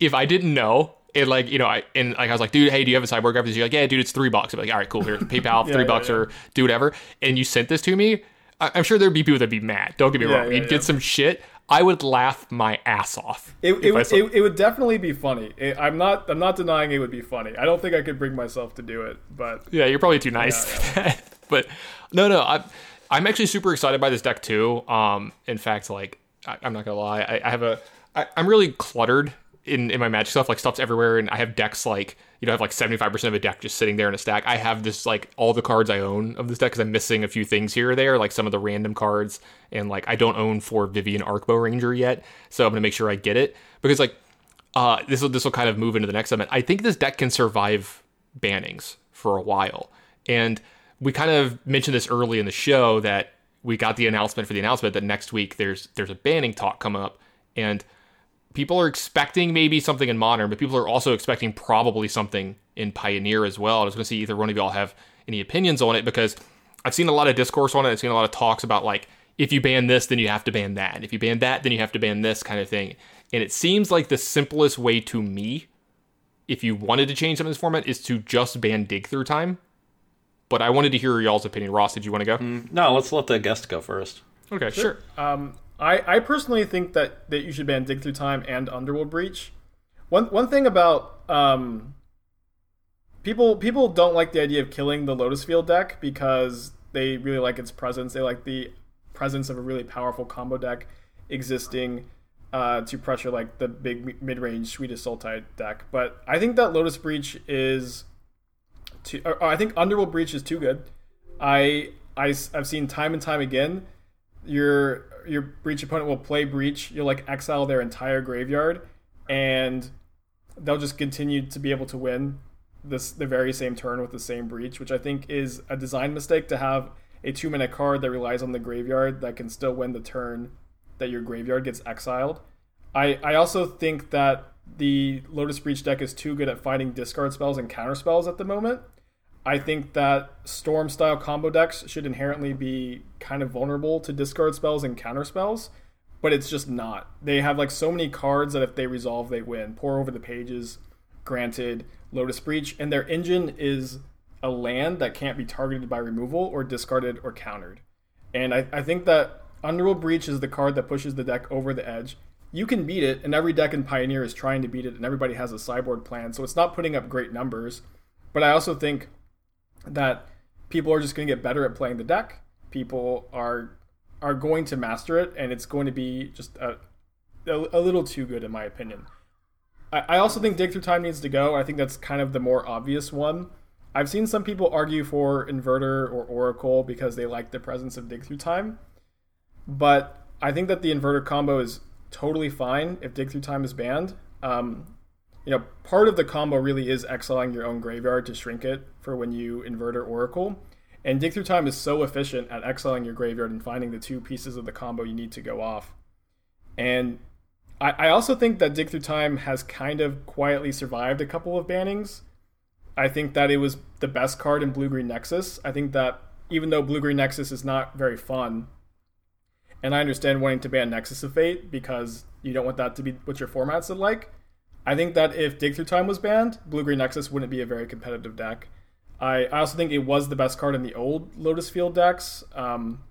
if I didn't know. It like you know, I and like I was like, dude, hey, do you have a cyborg graphics? You're like, yeah, dude, it's three bucks. I'm like, all right, cool. Here, PayPal, three yeah, bucks yeah. or do whatever. And you sent this to me. I- I'm sure there'd be people that'd be mad. Don't get me Yeah, wrong. yeah, You'd get some shit. I would laugh my ass off. It, it, it, it would definitely be funny. I'm not. I'm not denying it would be funny. I don't think I could bring myself to do it, but Yeah, you're probably too nice. for that. [LAUGHS] but no, no, I'm I'm actually super excited by this deck too. Um, in fact, like I, I'm not gonna lie, I, I have a I, I'm really cluttered in in my magic stuff. Like stuff's everywhere, and I have decks like you know I have like 75 percent of a deck just sitting there in a stack. I have this like all the cards I own of this deck because I'm missing a few things here or there, like some of the random cards, and like I don't own for Vivian Arcbow Ranger yet, so I'm gonna make sure I get it because like uh, this will this will kind of move into the next segment. I think this deck can survive bannings for a while, and we kind of mentioned this early in the show that we got the announcement for the announcement that next week there's there's a banning talk coming up, and people are expecting maybe something in modern, but people are also expecting probably something in Pioneer as well. I was going to see either one of y'all have any opinions on it because I've seen a lot of discourse on it. I've seen a lot of talks about like if you ban this, then you have to ban that. If you ban that, then you have to ban this kind of thing. And it seems like the simplest way to me, if you wanted to change some of this format, is to just ban dig through time. But I wanted to hear y'all's opinion. Ross, did you want to go? no, let's let the guest go first. Okay, sure. Um, I, I personally think that, that you should ban Dig Through Time and Underworld Breach. One one thing about um, people people don't like the idea of killing the Lotus Field deck because they really like its presence. They like the presence of a really powerful combo deck existing uh, to pressure like the big mid range Swedish Sultai deck. But I think that Lotus Breach is too. I think Underworld Breach is too good. I, I I have seen time and time again your your breach opponent will play breach. You'll like exile their entire graveyard, and they'll just continue to be able to win this the very same turn with the same breach, which I think is a design mistake to have a two minute card that relies on the graveyard that can still win the turn that your graveyard gets exiled. I I also think that the Lotus Breach deck is too good at finding discard spells and counter spells at the moment. I think that storm style combo decks should inherently be kind of vulnerable to discard spells and counter spells, but it's just not. They have like so many cards that if they resolve, they win. Pore Over the Pages, granted, Lotus Breach, and their engine is a land that can't be targeted by removal or discarded or countered. And I, I think that Underworld Breach is the card that pushes the deck over the edge. You can beat it, and every deck in Pioneer is trying to beat it, and everybody has a sideboard plan, so it's not putting up great numbers. But I also think that people are just going to get better at playing the deck. People are are going to master it, and it's going to be just a, a, a little too good, in my opinion. I, I also think dig through time needs to go. I think that's kind of the more obvious one. I've seen some people argue for inverter or oracle because they like the presence of dig through time, but I think that the inverter combo is totally fine if dig through time is banned. Um, you know, part of the combo really is exiling your own graveyard to shrink it for when you invert inverter oracle. And dig through time is so efficient at exiling your graveyard and finding the two pieces of the combo you need to go off. And I, I also think that dig through time has kind of quietly survived a couple of bannings. I think that it was the best card in Blue Green Nexus. I think that even though Blue Green Nexus is not very fun, and I understand wanting to ban Nexus of Fate because you don't want that to be what your formats like. I think that if Dig Through Time was banned, Blue Green Nexus wouldn't be a very competitive deck. I, I also think it was the best card in the old Lotus Field decks. Um,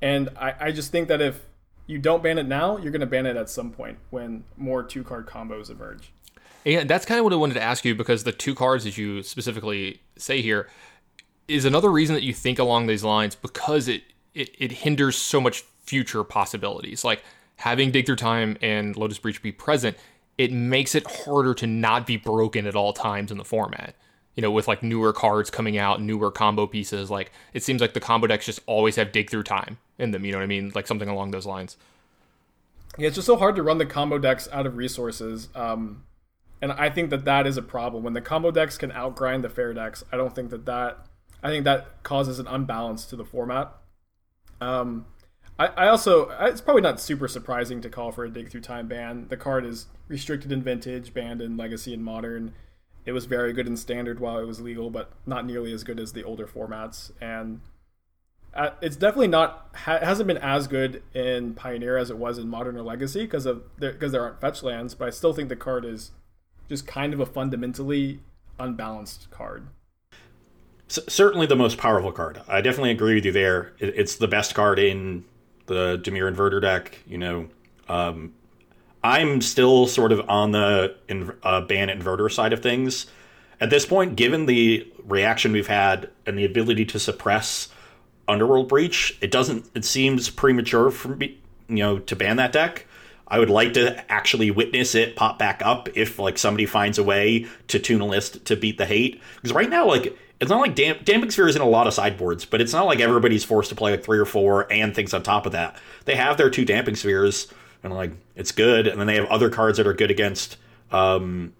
and I, I just think that if you don't ban it now, you're going to ban it at some point when more two card combos emerge. And that's kind of what I wanted to ask you because the two cards that you specifically say here is another reason that you think along these lines because it it, it hinders so much future possibilities. Like having Dig Through Time and Lotus Breach be present, it makes it harder to not be broken at all times in the format. You know, with like newer cards coming out, newer combo pieces, like it seems like the combo decks just always have Dig Through Time in them. You know what I mean? Like something along those lines. Yeah, it's just so hard to run the combo decks out of resources. Um, and I think that that is a problem. When the combo decks can outgrind the fair decks, I don't think that that. I think that causes an unbalance to the format. Um, I, I also it's probably not super surprising to call for a dig through time ban. The card is restricted in vintage, banned in legacy and modern. It was very good in standard while it was legal, but not nearly as good as the older formats. And uh, it's definitely not ha- hasn't been as good in Pioneer as it was in Modern or Legacy because of because there, there aren't fetch lands. But I still think the card is just kind of a fundamentally unbalanced card certainly the most powerful card. I definitely agree with you there. it's the best card in the Dimir Inverter deck. You know, um, I'm still sort of on the uh, ban inverter side of things. At this point, given the reaction we've had and the ability to suppress Underworld Breach, it doesn't. It seems premature for me, you know, to ban that deck. I would like to actually witness it pop back up if like somebody finds a way to tune a list to beat the hate. Because right now, like it's not like Damp- Damping Sphere is in a lot of sideboards, but it's not like everybody's forced to play like three or four and things on top of that. They have their two Damping Spheres, and like it's good, and then they have other cards that are good against, um,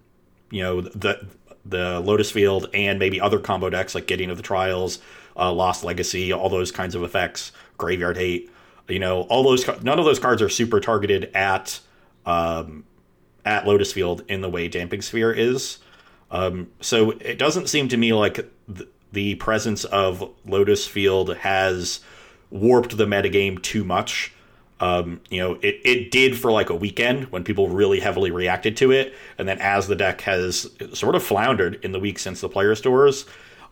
you know, the the Lotus Field and maybe other combo decks like Gideon of the Trials, uh, Lost Legacy, all those kinds of effects, Graveyard Hate. You know, all those none of those cards are super targeted at um, at Lotus Field in the way Damping Sphere is. Um, so it doesn't seem to me like th- the presence of Lotus Field has warped the metagame too much. Um, you know, it, it did for like a weekend when people really heavily reacted to it. And then as the deck has sort of floundered in the week since the Players Tours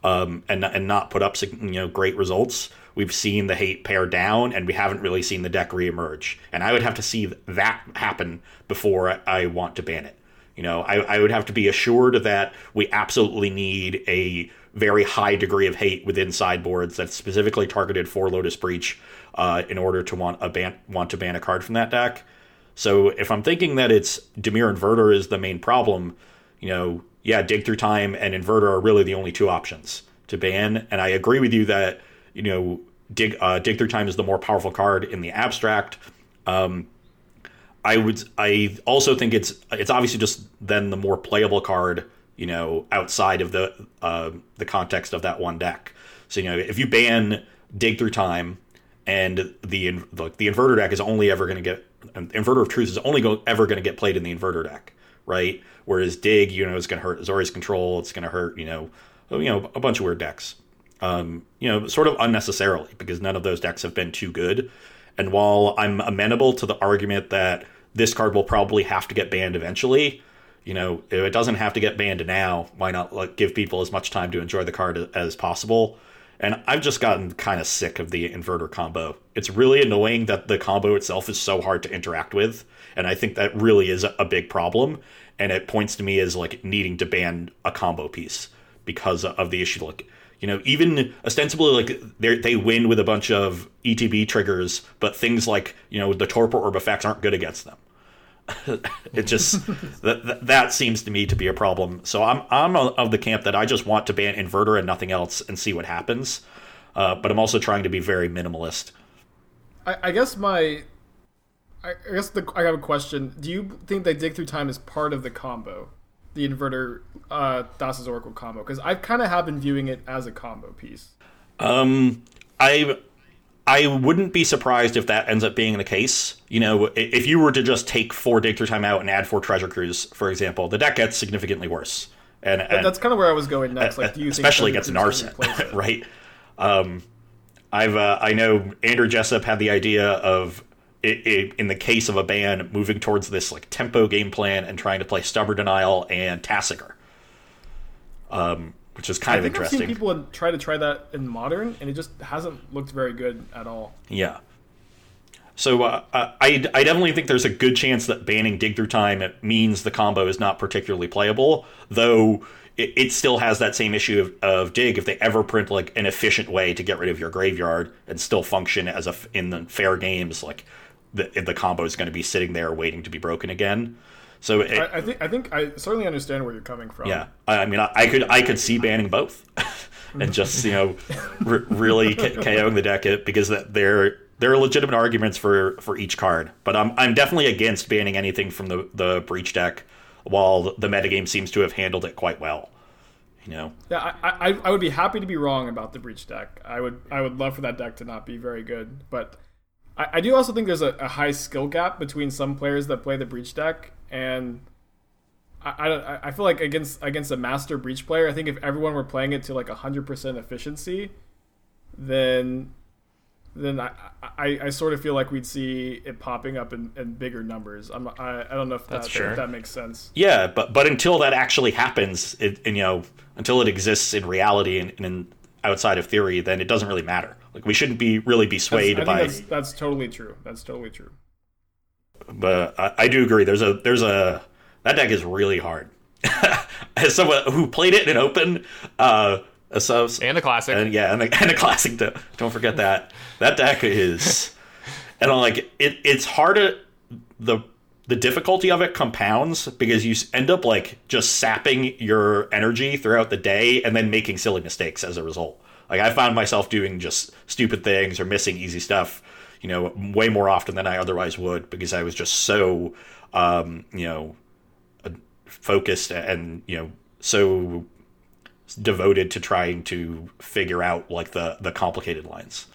um, and, and not put up, you know, great results, we've seen the hate pare down and we haven't really seen the deck reemerge. And I would have to see that happen before I want to ban it. You know, I, I would have to be assured that we absolutely need a very high degree of hate within sideboards that's specifically targeted for Lotus Breach uh, in order to want a ban want to ban a card from that deck. So if I'm thinking that it's Dimir Inverter is the main problem, you know, yeah, Dig Through Time and Inverter are really the only two options to ban. And I agree with you that you know Dig uh, Dig Through Time is the more powerful card in the abstract. Um, I would I also think it's it's obviously just then the more playable card, you know, outside of the uh, the context of that one deck. So you know, if you ban Dig Through Time and the the, the inverter deck is only ever going to get inverter of truth is only go, ever going to get played in the inverter deck, right? Whereas dig, you know, is going to hurt Azorius control. It's going to hurt, you know, you know, a bunch of weird decks. Um, you know, sort of unnecessarily because none of those decks have been too good. And while I'm amenable to the argument that this card will probably have to get banned eventually. You know, if it doesn't have to get banned now, why not like, give people as much time to enjoy the card as possible? And I've just gotten kind of sick of the inverter combo. It's really annoying that the combo itself is so hard to interact with, and I think that really is a big problem. And it points to me as like needing to ban a combo piece because of the issue. Like, you know, even ostensibly like they they win with a bunch of ETB triggers, but things like you know the torpor orb effects aren't good against them. It just that, that that seems to me to be a problem. So I'm I'm of the camp that I just want to ban inverter and nothing else and see what happens. Uh, but I'm also trying to be very minimalist. I, I guess my, I, I guess the, I have a question. Do you think that dig through time is part of the combo, the inverter uh, Thassa's Oracle combo? Because I kind of have been viewing it as a combo piece. Um, I I wouldn't be surprised if that ends up being the case. You know, if you were to just take four dig through time out and add four Treasure Cruise, for example, the deck gets significantly worse. And, and that's kind of where I was going next. Like, do you especially against Narset, [LAUGHS] right? Um, I've uh, I know Andrew Jessup had the idea of it, it, in the case of a ban moving towards this like tempo game plan and trying to play Stubborn Denial and Tasigur, um, which is kind I of interesting. I've seen people try to try that in modern, and it just hasn't looked very good at all. Yeah. So uh, I I definitely think there's a good chance that banning dig through time means the combo is not particularly playable, though it, it still has that same issue of, of dig if they ever print like an efficient way to get rid of your graveyard and still function as a in the fair games like the the combo is going to be sitting there waiting to be broken again. So it, I, I, think I think I certainly understand where you're coming from. Yeah, I, I mean, I, I, could I could see banning both, [LAUGHS] and just you know, r- really KOing the deck because that there there are legitimate arguments for for each card. But I'm I'm definitely against banning anything from the the breach deck while the metagame seems to have handled it quite well. You know. Yeah, I, I, I would be happy to be wrong about the breach deck. I would I would love for that deck to not be very good, but I, I do also think there's a, a high skill gap between some players that play the breach deck and. I, I, I feel like against against a master breach player, I think if everyone were playing it to like hundred percent efficiency, then then I, I, I, sort of feel like we'd see it popping up in, in bigger numbers. I'm, I, I don't know if, that, if that makes sense. Yeah, but but until that actually happens, it, and you know, until it exists in reality and, and outside of theory, then it doesn't really matter. Like we shouldn't be really be swayed that's, by. That's, that's, totally true. That's totally true. But I, I do agree. There's a there's a that deck is really hard. [LAUGHS] As someone who played it in open, uh, so, and the classic, and yeah, and the, and the classic. Don't forget that that deck is, [LAUGHS] and I'm like it. It's hard to the the difficulty of it compounds because you end up like just sapping your energy throughout the day and then making silly mistakes as a result. Like I found myself doing just stupid things or missing easy stuff, you know, way more often than I otherwise would because I was just so, um, you know, focused and you know so devoted to trying to figure out like the the complicated lines.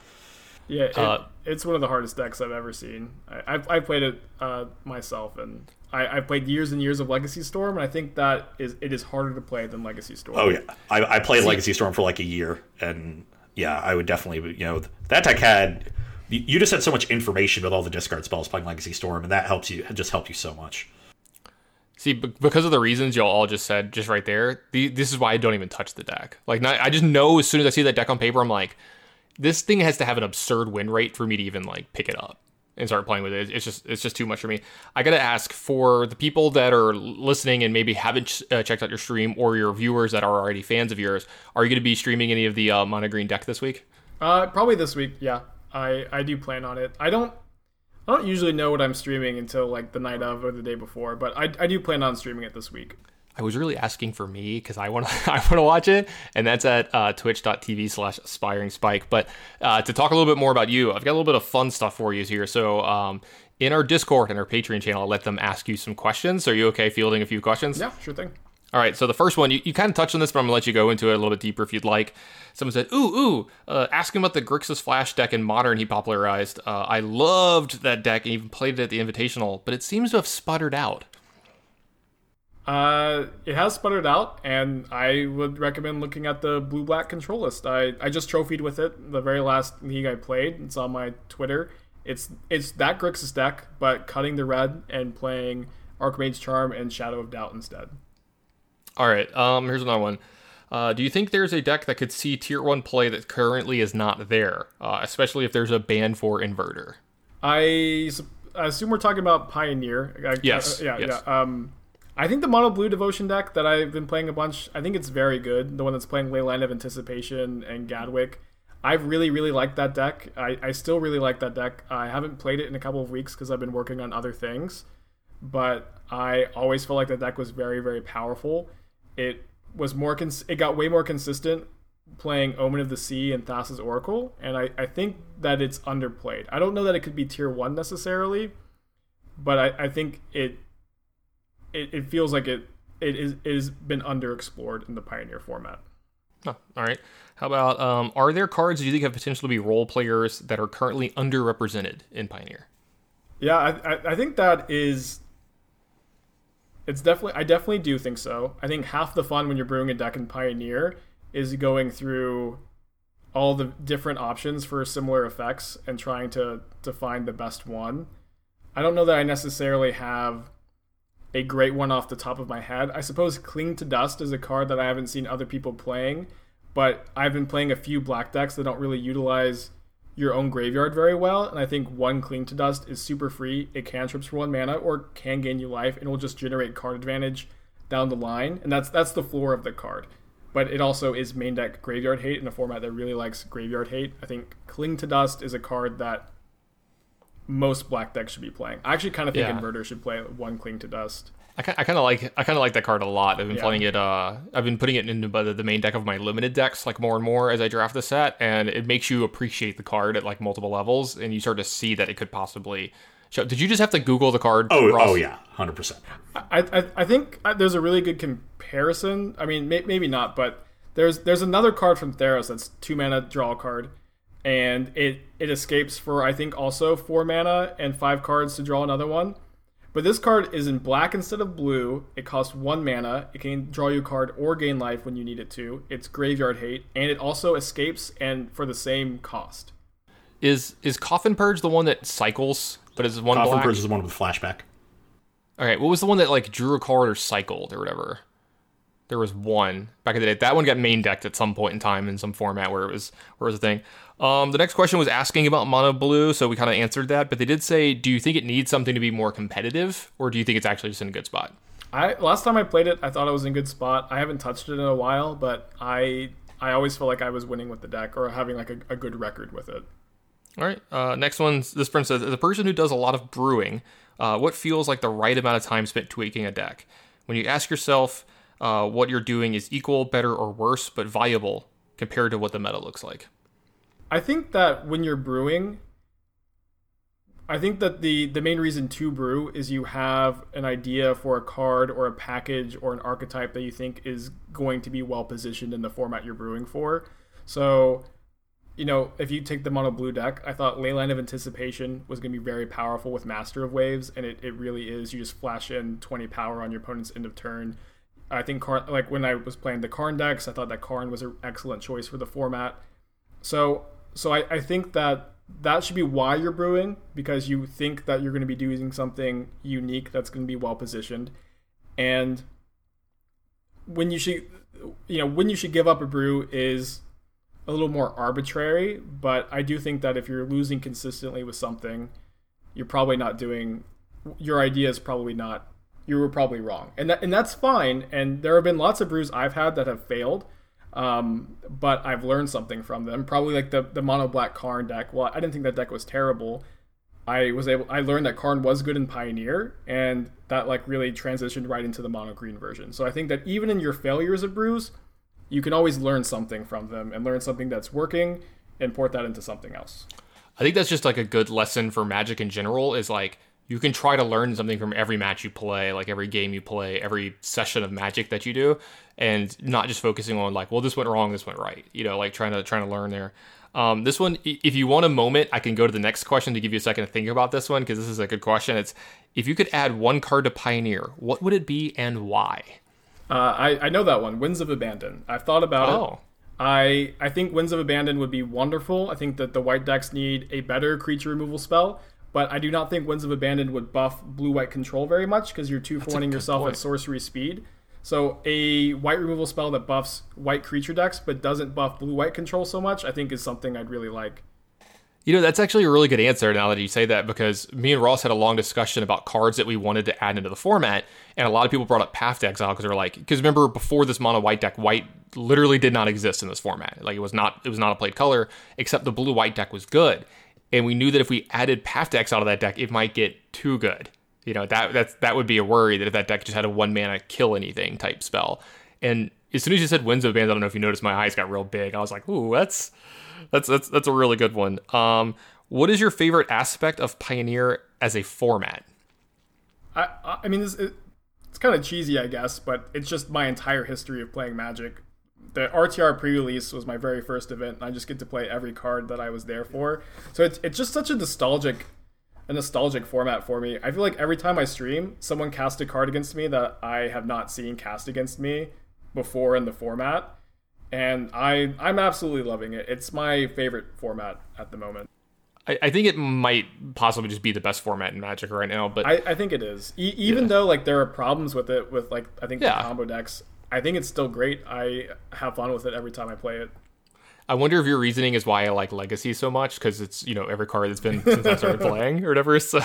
Yeah, it, uh, it's one of the hardest decks I've ever seen. I, have I played it uh, myself, and I, I played years and years of Legacy Storm, and I think that is it is harder to play than Legacy Storm. Oh yeah, I, I played See, Legacy Storm for like a year, and yeah, I would definitely you know that deck had you just had so much information with all the discard spells playing Legacy Storm, and that helps you just helped you so much. See, because of the reasons y'all all just said, just right there, the, this is why I don't even touch the deck. Like, not, I just know as soon as I see that deck on paper, I'm like, this thing has to have an absurd win rate for me to even like pick it up and start playing with it. It's just it's just too much for me. I gotta ask for the people that are listening and maybe haven't ch- uh, checked out your stream or your viewers that are already fans of yours. Are you gonna be streaming any of the uh, mono green deck this week? Uh, probably this week. Yeah, I I do plan on it. I don't I don't usually know what I'm streaming until like the night of or the day before, but I, I do plan on streaming it this week. I was really asking for me because I want to [LAUGHS] I want to watch it, and that's at uh, twitch.tv slash aspiring spike. But uh, to talk a little bit more about you, I've got a little bit of fun stuff for you here. So um, in our Discord and our Patreon channel, I'll let them ask you some questions. Are you okay fielding a few questions? Yeah, sure thing. All right, so the first one, you, you kind of touched on this, but I'm going to let you go into it a little bit deeper if you'd like. Someone said, Ooh, ooh, uh, ask him about the Grixis Flash deck in Modern he popularized. Uh, I loved that deck and even played it at the Invitational, but it seems to have sputtered out. Uh, it has sputtered out, and I would recommend looking at the blue black control list. I, I just trophied with it the very last league I played. It's on my Twitter. It's it's that Grixis deck, but cutting the red and playing Archmage Charm and Shadow of Doubt instead. All right. Um, here's another one. Uh, do you think there's a deck that could see tier one play that currently is not there, uh, especially if there's a ban for inverter? I, I assume we're talking about Pioneer. I, yes. Uh, yeah. Yes. Yeah. Um, I think the mono blue devotion deck that I've been playing a bunch. I think it's very good. The one that's playing Leyline of Anticipation and Gadwick. I really, really liked that deck. I, I still really like that deck. I haven't played it in a couple of weeks because I've been working on other things. but I always felt like the deck was very very powerful. It was more cons- it got way more consistent playing Omen of the Sea and Thassa's Oracle, and I, I think that it's underplayed. I don't know that it could be tier one necessarily, but I, I think it, it it feels like it it is it has been underexplored in the Pioneer format. Oh, all right. How about um, are there cards you think have potential to be role players that are currently underrepresented in Pioneer? Yeah, I, I, I think that is. It's definitely I definitely do think so. I think half the fun when you're brewing a deck in Pioneer is going through all the different options for similar effects and trying to to find the best one. I don't know that I necessarily have a great one off the top of my head. I suppose Cling to Dust is a card that I haven't seen other people playing, but I've been playing a few black decks that don't really utilize your own graveyard very well, and I think one Cling to Dust is super free. It cantrips for one mana or can gain you life, and will just generate card advantage down the line, and that's that's the floor of the card. But it also is main deck graveyard hate in a format that really likes graveyard hate. I think Cling to Dust is a card that most black decks should be playing. I actually kind of think Yeah. Inverter should play one Cling to Dust. I, I kind of like I kind of like that card a lot. I've been Yeah. playing it. Uh, I've been putting it into the, the main deck of my limited decks like more and more as I draft the set, and it makes you appreciate the card at like multiple levels, and you start to see that it could possibly. Show. Did you just have to Google the card? Oh, Ross? oh yeah, hundred percent. I, I, I think uh, there's a really good comparison. I mean, may, maybe not, but there's there's another card from Theros that's two mana draw card, and it it escapes for I think also four mana and five cards to draw another one. But this card is in black instead of blue. It costs one mana. It can draw you a card or gain life when you need it to. It's graveyard hate, and it also escapes and for the same cost. Is is Coffin Purge the one that cycles, but is one Coffin black? Purge is the one with flashback. All right, what was the one that like drew a card or cycled or whatever? There was one back in the day. That one got main decked at some point in time in some format where it was where it was a thing. Um, the next question was asking about mono blue, so we kind of answered that. But they did say, do you think it needs something to be more competitive, or do you think it's actually just in a good spot? I last time I played it, I thought it was in a good spot. I haven't touched it in a while, but I I always feel like I was winning with the deck or having like a, a good record with it. All right. Uh, next one. This person says, as a person who does a lot of brewing, uh, what feels like the right amount of time spent tweaking a deck? When you ask yourself uh, what you're doing is equal, better, or worse, but viable compared to what the meta looks like. I think that when you're brewing, I think that the the main reason to brew is you have an idea for a card or a package or an archetype that you think is going to be well positioned in the format you're brewing for. So, you know, if you take the mono blue deck, I thought Leyline of Anticipation was going to be very powerful with Master of Waves, and it, it really is. You just flash in 20 power on your opponent's end of turn. I think, Karn, like when I was playing the Karn decks, I thought that Karn was an excellent choice for the format. So, so I, I think that that should be why you're brewing because you think that you're going to be doing something unique that's going to be well positioned, and when you should, you know, when you should give up a brew is a little more arbitrary. But I do think that if you're losing consistently with something, you're probably not doing. Your idea is probably not. You were probably wrong, and that and that's fine. And there have been lots of brews I've had that have failed um, but I've learned something from them. Probably like the the mono black Karn deck. Well, I didn't think that deck was terrible. I was able. I learned that Karn was good in Pioneer, and that like really transitioned right into the mono green version. So I think that even in your failures of brews, you can always learn something from them and learn something that's working and port that into something else. I think that's just like a good lesson for Magic in general. Is like you can try to learn something from every match you play, like every game you play, every session of Magic that you do, and not just focusing on like, well, this went wrong, this went right. You know, like trying to trying to learn there. Um, this one, if you want a moment, I can go to the next question to give you a second to think about this one because this is a good question. It's if you could add one card to Pioneer, what would it be and why? Uh, I I know that one, Winds of Abandon. I've thought about it. Oh, I I think Winds of Abandon would be wonderful. I think that the white decks need a better creature removal spell, but I do not think Winds of Abandon would buff blue white control very much because you're two for one yourself point. at sorcery speed. So a white removal spell that buffs white creature decks but doesn't buff blue white control so much, I think is something I'd really like. You know, that's actually a really good answer now that you say that because me and Ross had a long discussion about cards that we wanted to add into the format. And a lot of people brought up Path to Exile because they were like, because remember before this mono white deck, white literally did not exist in this format. Like it was not, it was not a played color, except the blue white deck was good. And we knew that if we added Path to Exile to that deck, it might get too good. You know that that's that would be a worry that if that deck just had a one mana kill anything type spell. And as soon as you said Winds of Abandon, I don't know if you noticed my eyes got real big. I was like, ooh, that's that's that's that's a really good one. Um, what is your favorite aspect of Pioneer as a format? I I mean, this, it, it's kind of cheesy, I guess, but it's just my entire history of playing Magic. The RTR pre-release was my very first event, and I just get to play every card that I was there for. So it's it's just such a nostalgic a nostalgic format for me. I feel like every time I stream, someone casts a card against me that I have not seen cast against me before in the format, and I I'm absolutely loving it. It's my favorite format at the moment. I, I think it might possibly just be the best format in Magic right now, but I, I think it is. E- even Yeah. though like there are problems with it, with like I think Yeah. the combo decks, I think it's still great. I have fun with it every time I play it. I wonder if your reasoning is why I like Legacy so much because it's you know every card that's been since I started [LAUGHS] playing or whatever. So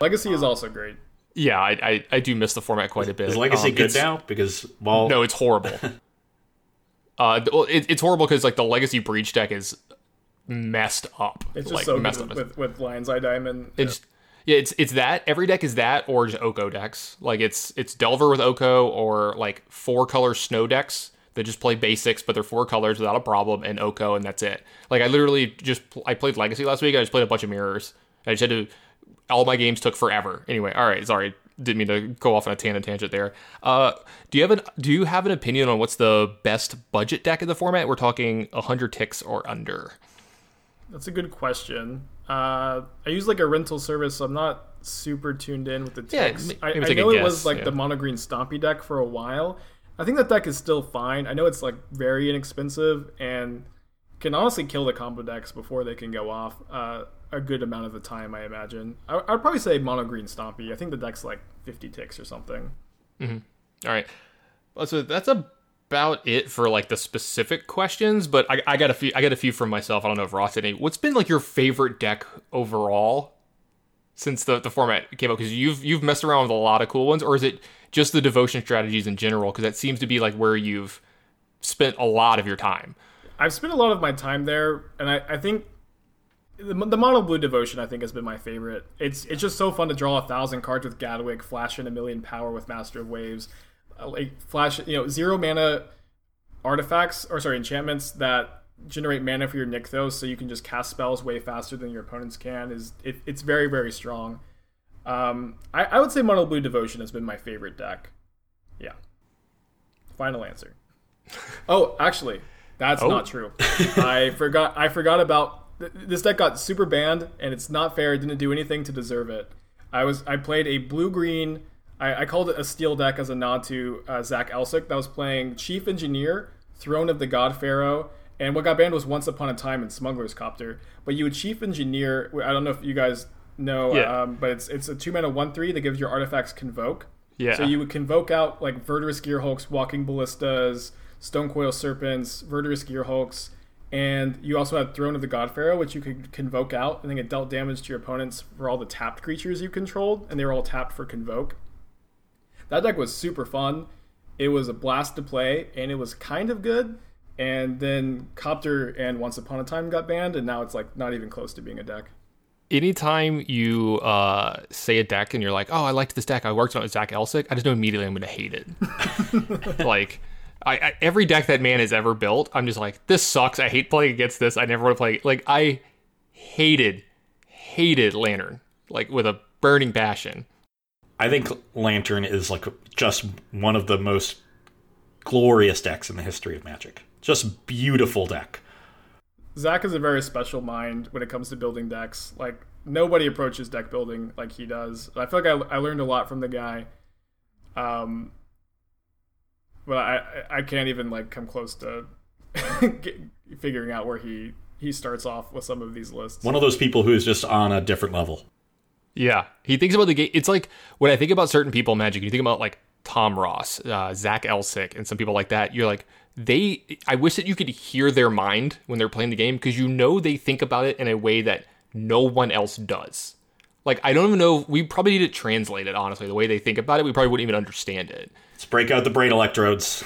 Legacy is also great. yeah, I, I I do miss the format quite a bit. Is Legacy Um, good now? Because well, No, it's horrible. [LAUGHS] uh, well, it, it's horrible because like the Legacy Breach deck is messed up. It's just like so messed good up. with, with, with Lion's Eye Diamond. It's yeah, it's it's that every deck is that or just Oko decks. Like it's it's Delver with Oko or like four color snow decks that just play basics, but they're four colors without a problem and Oko and that's it. Like I literally just I played Legacy last week. I just played a bunch of mirrors. I just had to. All my games took forever. Anyway, all right, sorry, didn't mean to go off on a tangent tangent there. Uh, do you have an Do you have an opinion on what's the best budget deck in the format? We're talking hundred ticks or under. That's a good question. Uh, I use like a rental service, so I'm not super tuned in with the Yeah, ticks. m- I, I a know it guess, was like yeah. the mono green Stompy deck for a while. I think that deck is still fine. I know it's like very inexpensive and can honestly kill the combo decks before they can go off uh, a good amount of the time. I imagine. I, I'd probably say mono green Stompy. I think the deck's like 50 ticks or something. All right. So that's about it for like the specific questions, but I, I got a few. I got a few from myself. I don't know if Ross had any. What's been like your favorite deck overall since the, the format came out? Because you've you've messed around with a lot of cool ones, or is it just the devotion strategies in general? Because that seems to be like where you've spent a lot of your time. I've spent a lot of my time there, and I, I think the, the mono blue devotion I think has been my favorite. It's it's just so fun to draw a thousand cards with Gadwick, flash in a million power with Master of Waves, like flash you know zero mana artifacts or sorry enchantments that generate mana for your Nykthos, so you can just cast spells way faster than your opponents can. Is it, it's very very strong. Um, I, I would say mono blue devotion has been my favorite deck. Yeah. Final answer. [LAUGHS] Oh, actually, that's Oh. not true. I [LAUGHS] forgot. I forgot about th- this deck. Got super banned, and it's not fair. It didn't do anything to deserve it. I was. I played a blue green. I, I called it a steel deck as a nod to uh, Zach Elsik that was playing Chief Engineer, Throne of the God Pharaoh, and what got banned was Once Upon a Time and Smuggler's Copter. But you would Chief Engineer. I don't know if you guys know, Yeah. um, but it's it's a two mana one three that gives your artifacts convoke. Yeah. So you would convoke out like Verdurous Gearhulks, Walking Ballistas, Stonecoil Serpents, Verdurous Gearhulks, and you also had Throne of the God Pharaoh, which you could convoke out, and then it dealt damage to your opponents for all the tapped creatures you controlled, and they were all tapped for convoke. That deck was super fun. It was a blast to play, and it was kind of good. And then Copter and Once Upon a Time got banned, and now it's like not even close to being a deck. Anytime you uh, say a deck and you're like, "Oh, I liked this deck. I worked on it with Zach Elsik," I just know immediately I'm going to hate it. [LAUGHS] like, I, I every deck that man has ever built, I'm just like, "This sucks. I hate playing against this. I never want to play." Like, I hated, hated Lantern like with a burning passion. I think Lantern is like just one of the most glorious decks in the history of Magic. Just beautiful deck. Zach is a very special mind when it comes to building decks. Like nobody approaches deck building like he does. I feel like I, I learned a lot from the guy. Um, but I I can't even like come close to [LAUGHS] get, figuring out where he he starts off with some of these lists. One of those people who is just on a different level. Yeah, he thinks about the game. It's like when I think about certain people in Magic, you think about like Tom Ross, uh, Zach Elsik, and some people like that. You're like, they. I wish that you could hear their mind when they're playing the game because you know they think about it in a way that no one else does. Like I don't even know. We probably need to translate it honestly. The way they think about it, we probably wouldn't even understand it. Let's break out the brain electrodes.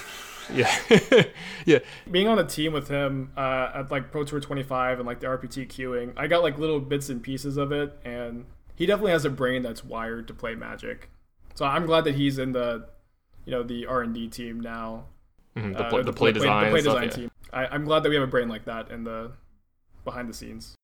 Yeah, [LAUGHS] yeah. Being on a team with him uh, at like Pro Tour 25 and like the RPT queuing, I got like little bits and pieces of it, and he definitely has a brain that's wired to play Magic. So I'm glad that he's in the, you know, the R and D team now. Mhm, the, uh, play, the play design, the play and stuff, design yeah. team. I, I'm glad that we have a brain like that in the behind the scenes.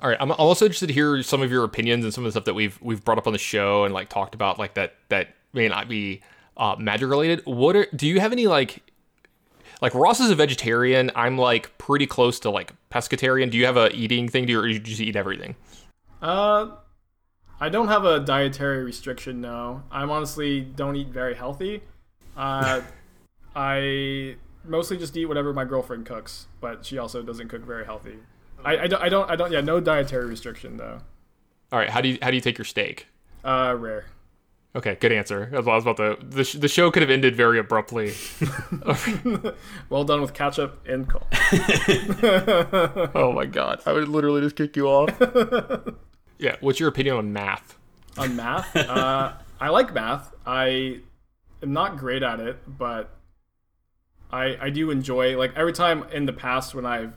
All right, I'm also interested to hear some of your opinions and some of the stuff that we've we've brought up on the show and like talked about like that that may not be uh, magic related. What are do you have any like like Ross is a vegetarian. I'm like pretty close to like pescatarian. Do you have a eating thing? Do you, or you just eat everything? Uh, I don't have a dietary restriction. No, I'm honestly don't eat very healthy. Uh, [LAUGHS] I mostly just eat whatever my girlfriend cooks, but she also doesn't cook very healthy. I, I, don't, I don't I don't yeah no dietary restriction though. All right, how do you how do you take your steak? Uh, rare. Okay, good answer. I was about to the sh- the show could have ended very abruptly. [LAUGHS] [LAUGHS] Well done with ketchup and coal. oh my god, I would literally just kick you off. Yeah, what's your opinion on math? on math. [LAUGHS] Uh, I like math. I am not great at it, but I I do enjoy like every time in the past when I've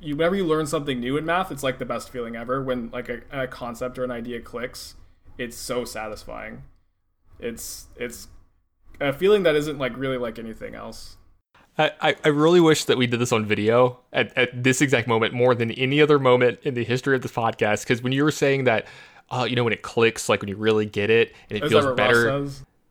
you whenever you learn something new in math, it's like the best feeling ever. When like a, a concept or an idea clicks, it's so satisfying. It's it's a feeling that isn't like really like anything else. I, I- I really wish that we did this on video at, at this exact moment more than any other moment in the history of this podcast. Because when you were saying that, uh, you know, when it clicks, like when you really get it and it Is feels better.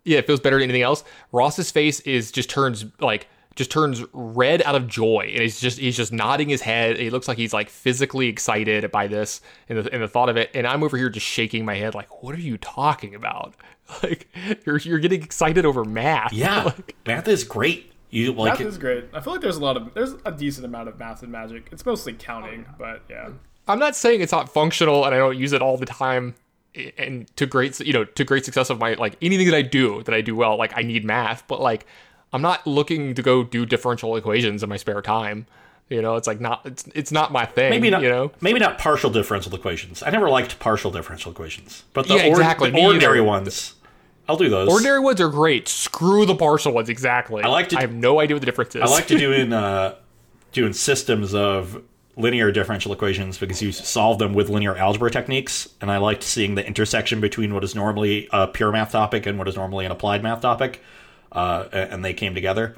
Yeah, it feels better than anything else. Ross's face is just turns like just turns red out of joy, and he's just he's just nodding his head. He looks like he's like physically excited by this and the and the thought of it. And I'm over here just shaking my head, like, what are you talking about? [LAUGHS] Like you're you're getting excited over math. Yeah, [LAUGHS] Like, math is great. You like Math is great. I feel like there's a lot of there's a decent amount of math and magic. It's mostly counting, oh, but yeah. I'm not saying it's not functional and I don't use it all the time and to great you know to great success of my like anything that I do that I do well like I need math but like I'm not looking to go do differential equations in my spare time you know it's like not it's it's not my thing maybe not you know maybe not partial differential equations. I never liked partial differential equations, but the, Yeah, or- exactly, the ordinary either. ones, I'll do those. ordinary ones are great screw the partial ones exactly I like to- I have no idea what the difference is I like to do in uh, doing systems of linear differential equations because you solve them with linear algebra techniques, and I liked seeing the intersection between what is normally a pure math topic and what is normally an applied math topic, uh, and they came together.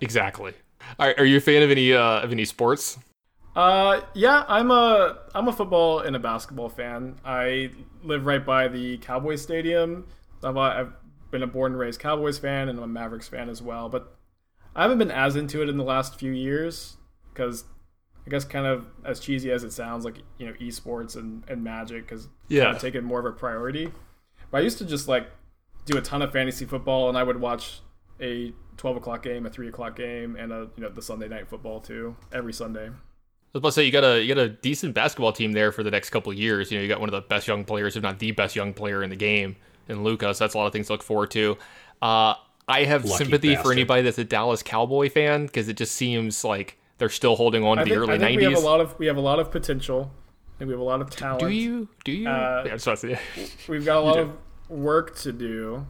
exactly all right, are you a fan of any uh of any sports Uh, yeah, I'm a I'm a football and a basketball fan. I live right by the Cowboys Stadium. I've, I've been a born and raised Cowboys fan, and I'm a Mavericks fan as well. But I haven't been as into it in the last few years because I guess kind of as cheesy as it sounds, like you know, esports and and Magic has Yeah. kind of taken more of a priority. But I used to just like do a ton of fantasy football, and I would watch a 12 o'clock game, a 3 o'clock game, and a you know the Sunday night football too every Sunday. I was about to say you got a you got a decent basketball team there for the next couple of years. You know, you got one of the best young players, if not the best young player in the game, in Lucas. That's a lot of things to look forward to. Uh, I have Lucky sympathy for anybody that's a Dallas Cowboy fan because it just seems like they're still holding on to I the think, early I think we have a lot of we have a lot of potential. I think we have a lot of talent. Do you? Do you? Uh, yeah, just want to say, We've got a lot of work to do,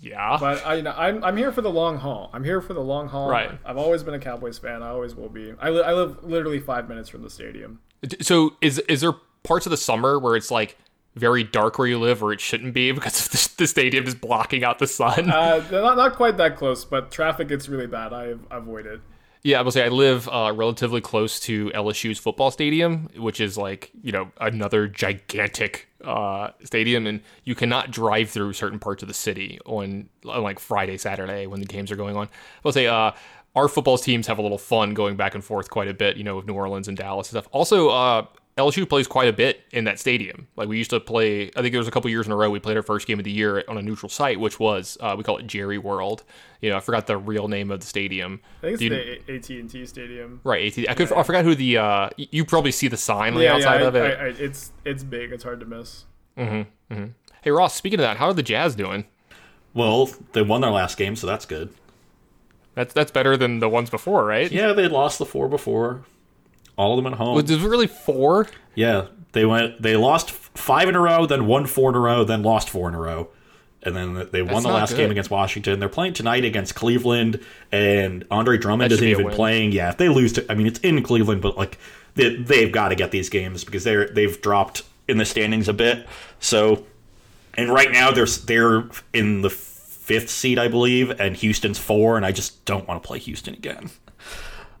yeah. but I, you know, I'm I'm here for the long haul. I'm here for the long haul. Right. I've always been a Cowboys fan. I always will be. I, li- I live literally five minutes from the stadium. so is is there parts of the summer where it's like very dark where you live, or it shouldn't be [LAUGHS] because the, the stadium is blocking out the sun? Uh, not not quite that close, but traffic gets really bad. I avoid it. Yeah, I will say I live uh, relatively close to LSU's football stadium, which is like you know another gigantic uh, stadium, and you cannot drive through certain parts of the city on, on like Friday, Saturday when the games are going on. I will say uh, our football teams have a little fun going back and forth quite a bit, you know, with New Orleans and Dallas and stuff. Also, uh, LSU plays quite a bit in that stadium. Like we used to play, I think there was a couple years in a row we played our first game of the year on a neutral site, which was uh, we call it Jerry World. You know, I forgot the real name of the stadium. I think it's you- the AT and T Stadium. Right, AT. I could. I forgot who the. Uh, you probably see the sign on the Yeah, yeah. outside I, of it. I, I, it's it's big. It's hard to miss. hey Ross, speaking of that, how are the Jazz doing? Well, they won their last game, so that's good. That's that's better than the ones before, right? Yeah, they lost the four before. All of them at home. Was it really four? Yeah, they went. They lost five in a row, then won four in a row, then lost four in a row, and then they won That's the last game against Washington. They're playing tonight against Cleveland, and Andre Drummond isn't even playing. Yeah, if they lose to, I mean, it's in Cleveland, but like they, they've got to get these games because they're they've dropped in the standings a bit. So, and right now they're they're in the fifth seed, I believe, and Houston's four, and I just don't want to play Houston again.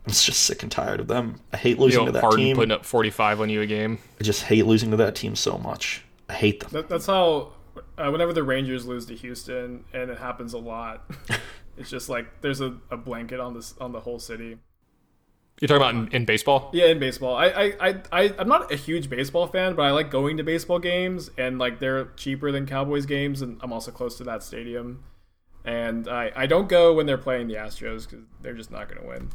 I'm just sick and tired of them. I hate You losing know, to that Harden team. putting up 45 on you a game. I just hate losing to that team so much. I hate them. That, that's how. Uh, whenever the Rangers lose to Houston, and it happens a lot, [LAUGHS] it's just like there's a, a blanket on this on the whole city. You're talking about in, in baseball? Yeah, in baseball, I, I, I, I, I'm not a huge baseball fan, but I like going to baseball games, and like they're cheaper than Cowboys games, and I'm also close to that stadium. And I, I don't go when they're playing the Astros because they're just not going to win.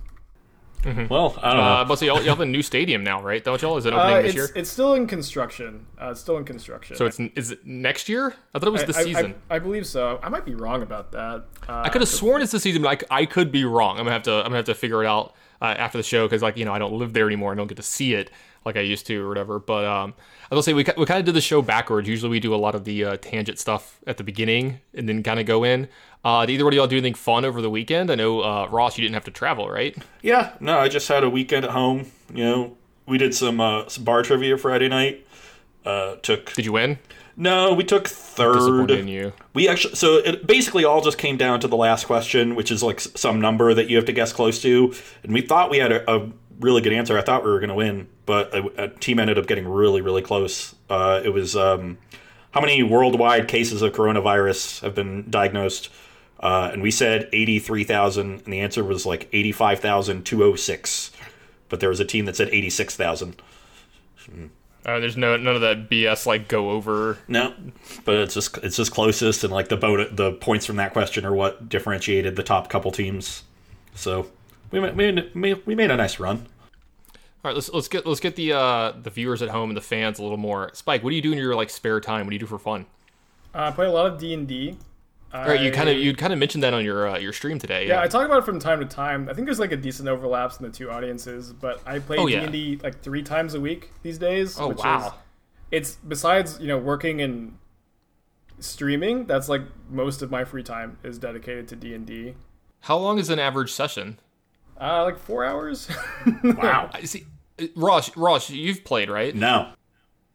Well, I don't know. Uh, but so y'all, y'all have a new stadium now, right? Don't y'all? Is it opening Uh, this year? it's still in construction. Uh, it's still in construction. So it's is it next year? I thought it was the I, I- season. I, I believe so. I might be wrong about that. Uh, I could have sworn it's the season, but I, I could be wrong. I'm gonna have to I'm gonna have to figure it out uh, after the show because like you know I don't live there anymore. I don't get to see it like I used to or whatever. But um, I will say we we kind of did the show backwards. Usually we do a lot of the uh, tangent stuff at the beginning and then kind of go in. Uh, did either one of y'all do anything fun over the weekend? I know uh, Ross, you didn't have to travel, right? Yeah, no, I just had a weekend at home. You know, we did some uh, some bar trivia Friday night. Uh, took Did you win? no, we took third. you. We actually so it basically all just came down to the last question, which is like some number that you have to guess close to, and we thought we had a, a really good answer. I thought we were going to win, but a, a team ended up getting really really close. Uh, it was um, how many worldwide cases of coronavirus have been diagnosed? Uh, and we said 83,000, and the answer was like 85,206. But there was a team that said 86,000. Uh, there's no none of that BS like go over. No, but it's just it's just closest, and like the boat, the points from that question are what differentiated the top couple teams. So we made, we made, we made a nice run. All right, let's let's get let's get the uh, the viewers at home and the fans a little more. Spike, what do you do in your like spare time? What do you do for fun? Uh, I play a lot of D and D. All right, you kind of you kind of mentioned that on your uh, your stream today. Yeah, Yeah, I talk about it from time to time. I think there's like a decent overlaps in the two audiences, but I play Oh, D and D like three times a week these days. Oh, which Is, wow. it's besides you know working and streaming. That's like most of my free time is dedicated to D and D. How long is an average session? Uh, like four hours. [LAUGHS] Wow. I see. uh, Ross, Ross, you've played, right? No.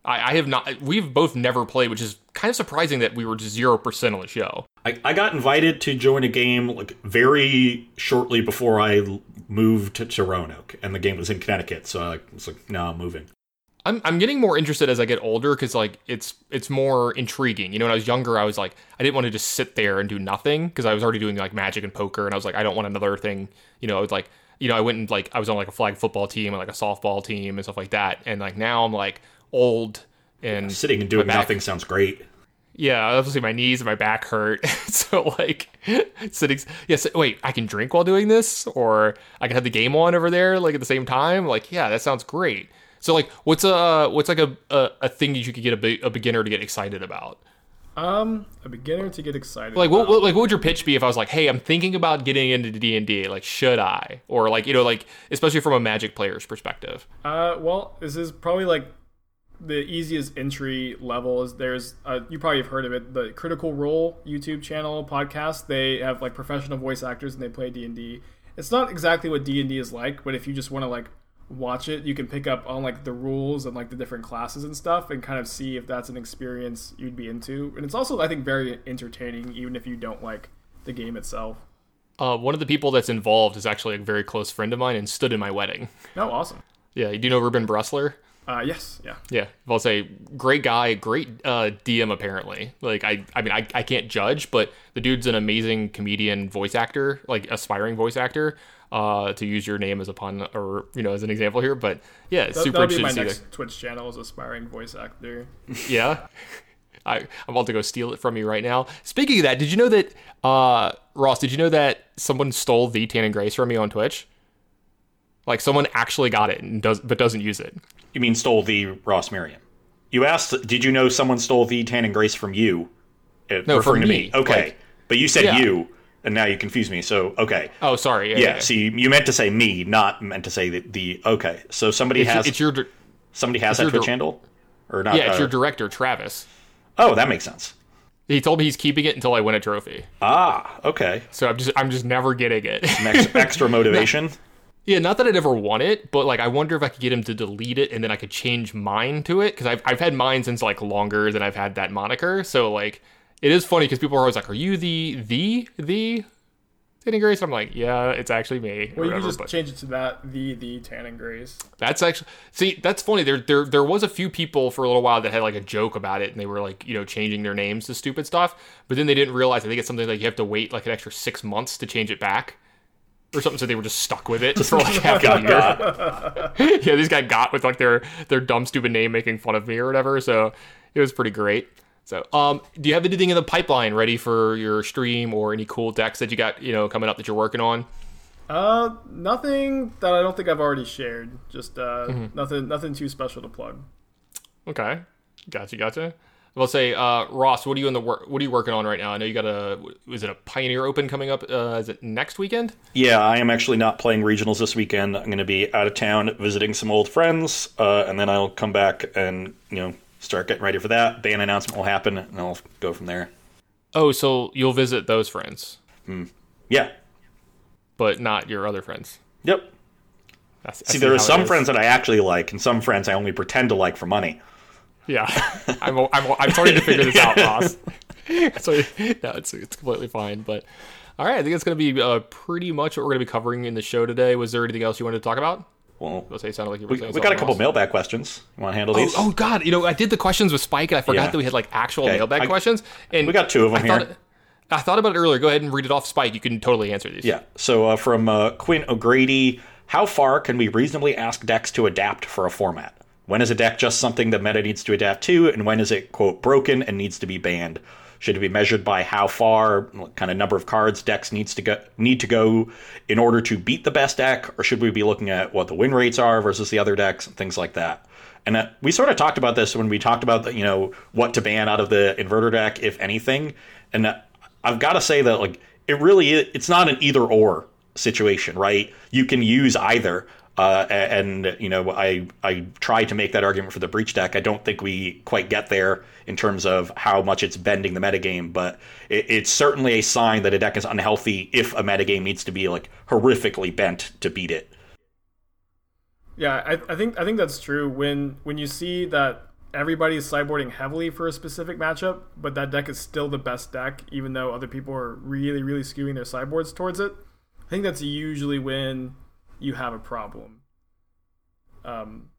I, I have not. We've both never played, which is kind of surprising that we were just zero percent on the show. I, I got invited to join a game like very shortly before I moved to, to Roanoke, and the game was in Connecticut. So I was like, no, I'm moving. I'm I'm getting more interested as I get older because like it's it's more intriguing. You know, when I was younger, I was like I didn't want to just sit there and do nothing because I was already doing like magic and poker, and I was like I don't want another thing. You know, I was like you know I went and like I was on like a flag football team and like a softball team and stuff like that, and like now I'm like old and Sitting and doing nothing sounds great. Yeah, obviously my knees and my back hurt. [LAUGHS] so like sitting yes, wait, I can drink while doing this or I can have the game on over there like at the same time. Like, yeah, that sounds great. So like what's a what's like a a, a thing that you could get a, be- a beginner to get excited about? um, a beginner to get excited. Like what, what like what would your pitch be if I was like, "Hey, I'm thinking about getting into D&D. Like, should I?" Or like, you know, like especially from a magic player's perspective. Uh, well, this is probably like the easiest entry level. Is there's uh, you probably have heard of it, the Critical Role YouTube channel podcast. They have like professional voice actors and they play D and D. It's not exactly what D and D is like, but if you just want to like watch it, you can pick up on like the rules and like the different classes and stuff, and kind of see if that's an experience you'd be into. And it's also I think very entertaining, even if you don't like the game itself. Uh, one of the people that's involved is actually a very close friend of mine and stood in my wedding. Oh, awesome. Yeah, do you know Ruben Bressler? Uh, yes, yeah. Yeah, I'll say great guy, great uh, DM apparently. Like I, I mean, I, I can't judge, but the dude's an amazing comedian, voice actor, like aspiring voice actor. Uh, to use your name as a pun or you know as an example here, but yeah, it's That, super that'll be my to see. next Twitch channel as aspiring voice actor. [LAUGHS] Yeah, I I'm about to go steal it from you right now. Speaking of that, did you know that uh, Ross? Did you know that someone stole the Tannon Grace from me on Twitch? Like someone actually got it and does but doesn't use it. You mean stole the Ross Merriam? You asked, did you know someone stole the Tannon Grace from you? Uh, No, referring from to me. me. Okay, Like- but you said Yeah. you, and now you confuse me. So okay, Oh, sorry. Yeah, yeah. yeah. See, you meant to say me, not meant to say the. the okay, so somebody it's, has it's your somebody has that Twitch dir- handle, or not? yeah, it's uh, your director, Travis. oh, that makes sense. He told me he's keeping it until I win a trophy. Ah, okay. So I'm just I'm just never getting it. Ex- [LAUGHS] extra motivation. Yeah, not that I'd ever want it, but like I wonder if I could get him to delete it and then I could change mine to it because I've I've had mine since like longer than I've had that moniker. So like it is funny because people are always like, "Are you the the the Tannon Grace?" I'm like, "Yeah, it's actually me." Well, you whatever, can just but- change it to that the the Tannon Grace. That's actually see. That's funny. There, there, there was a few people for a little while that had like a joke about it, and they were like, you know, changing their names to stupid stuff. But then they didn't realize. I think it's something like you have to wait like an extra six months to change it back, or something. So they were just stuck with it [LAUGHS] for like half a [LAUGHS] year. [LAUGHS] yeah, these guys got with like their their dumb stupid name making fun of me or whatever. So it was pretty great. So, um, do you have anything in the pipeline ready for your stream or any cool decks that you got, you know, coming up that you're working on? Uh, nothing that I don't think I've already shared. Just uh, Mm-hmm. nothing nothing too special to plug. Okay, gotcha, gotcha. I'll say, uh, Ross, what are you in the work? What are you working on right now? I know you got a. Is it a Pioneer Open coming up? Uh, is it next weekend? Yeah, I am actually not playing regionals this weekend. I'm going to be out of town visiting some old friends, uh, and then I'll come back and you know start getting ready for that. Ban announcement will happen, and I'll go from there. Oh, so you'll visit those friends, Yeah. but not your other friends. Yep. I See, there are some friends that I actually like, and some friends I only pretend to like for money. Yeah, [LAUGHS] I'm, I'm, I'm starting to figure this out, [LAUGHS] Ross. [LAUGHS] so no, it's it's completely fine. But all right, I think it's going to be uh, pretty much what we're going to be covering in the show today. Was there anything else you wanted to talk about? Well, say it sounded like you were we, we got a couple else. mailbag questions. You want to handle Oh, these? oh God! You know, I did the questions with Spike, and I forgot Yeah. that we had like actual Okay, mailbag I- questions. And we got two of them I thought, here. I thought about it earlier. Go ahead and read it off, Spike. You can totally answer these. Yeah. So uh, from uh, Quinn O'Grady, how far can we reasonably ask decks to adapt for a format? When is a deck just something the meta needs to adapt to, and when is it quote broken and needs to be banned? Should it be measured by how far, what kind of number of cards decks needs to go need to go in order to beat the best deck, or should we be looking at what the win rates are versus the other decks and things like that? And uh, we sort of talked about this when we talked about the, you know what to ban out of the inverter deck, if anything. And uh, I've got to say that like it really it's not an either or situation, right? You can use either. Uh, and you know, I I tried to make that argument for the breach deck. I don't think we quite get there in terms of how much it's bending the metagame, but it, it's certainly a sign that a deck is unhealthy if a metagame needs to be like horrifically bent to beat it. Yeah, I, I think I think that's true. When when you see that everybody's sideboarding heavily for a specific matchup, but that deck is still the best deck, even though other people are really really skewing their sideboards towards it. I think that's usually when you have a problem. Um,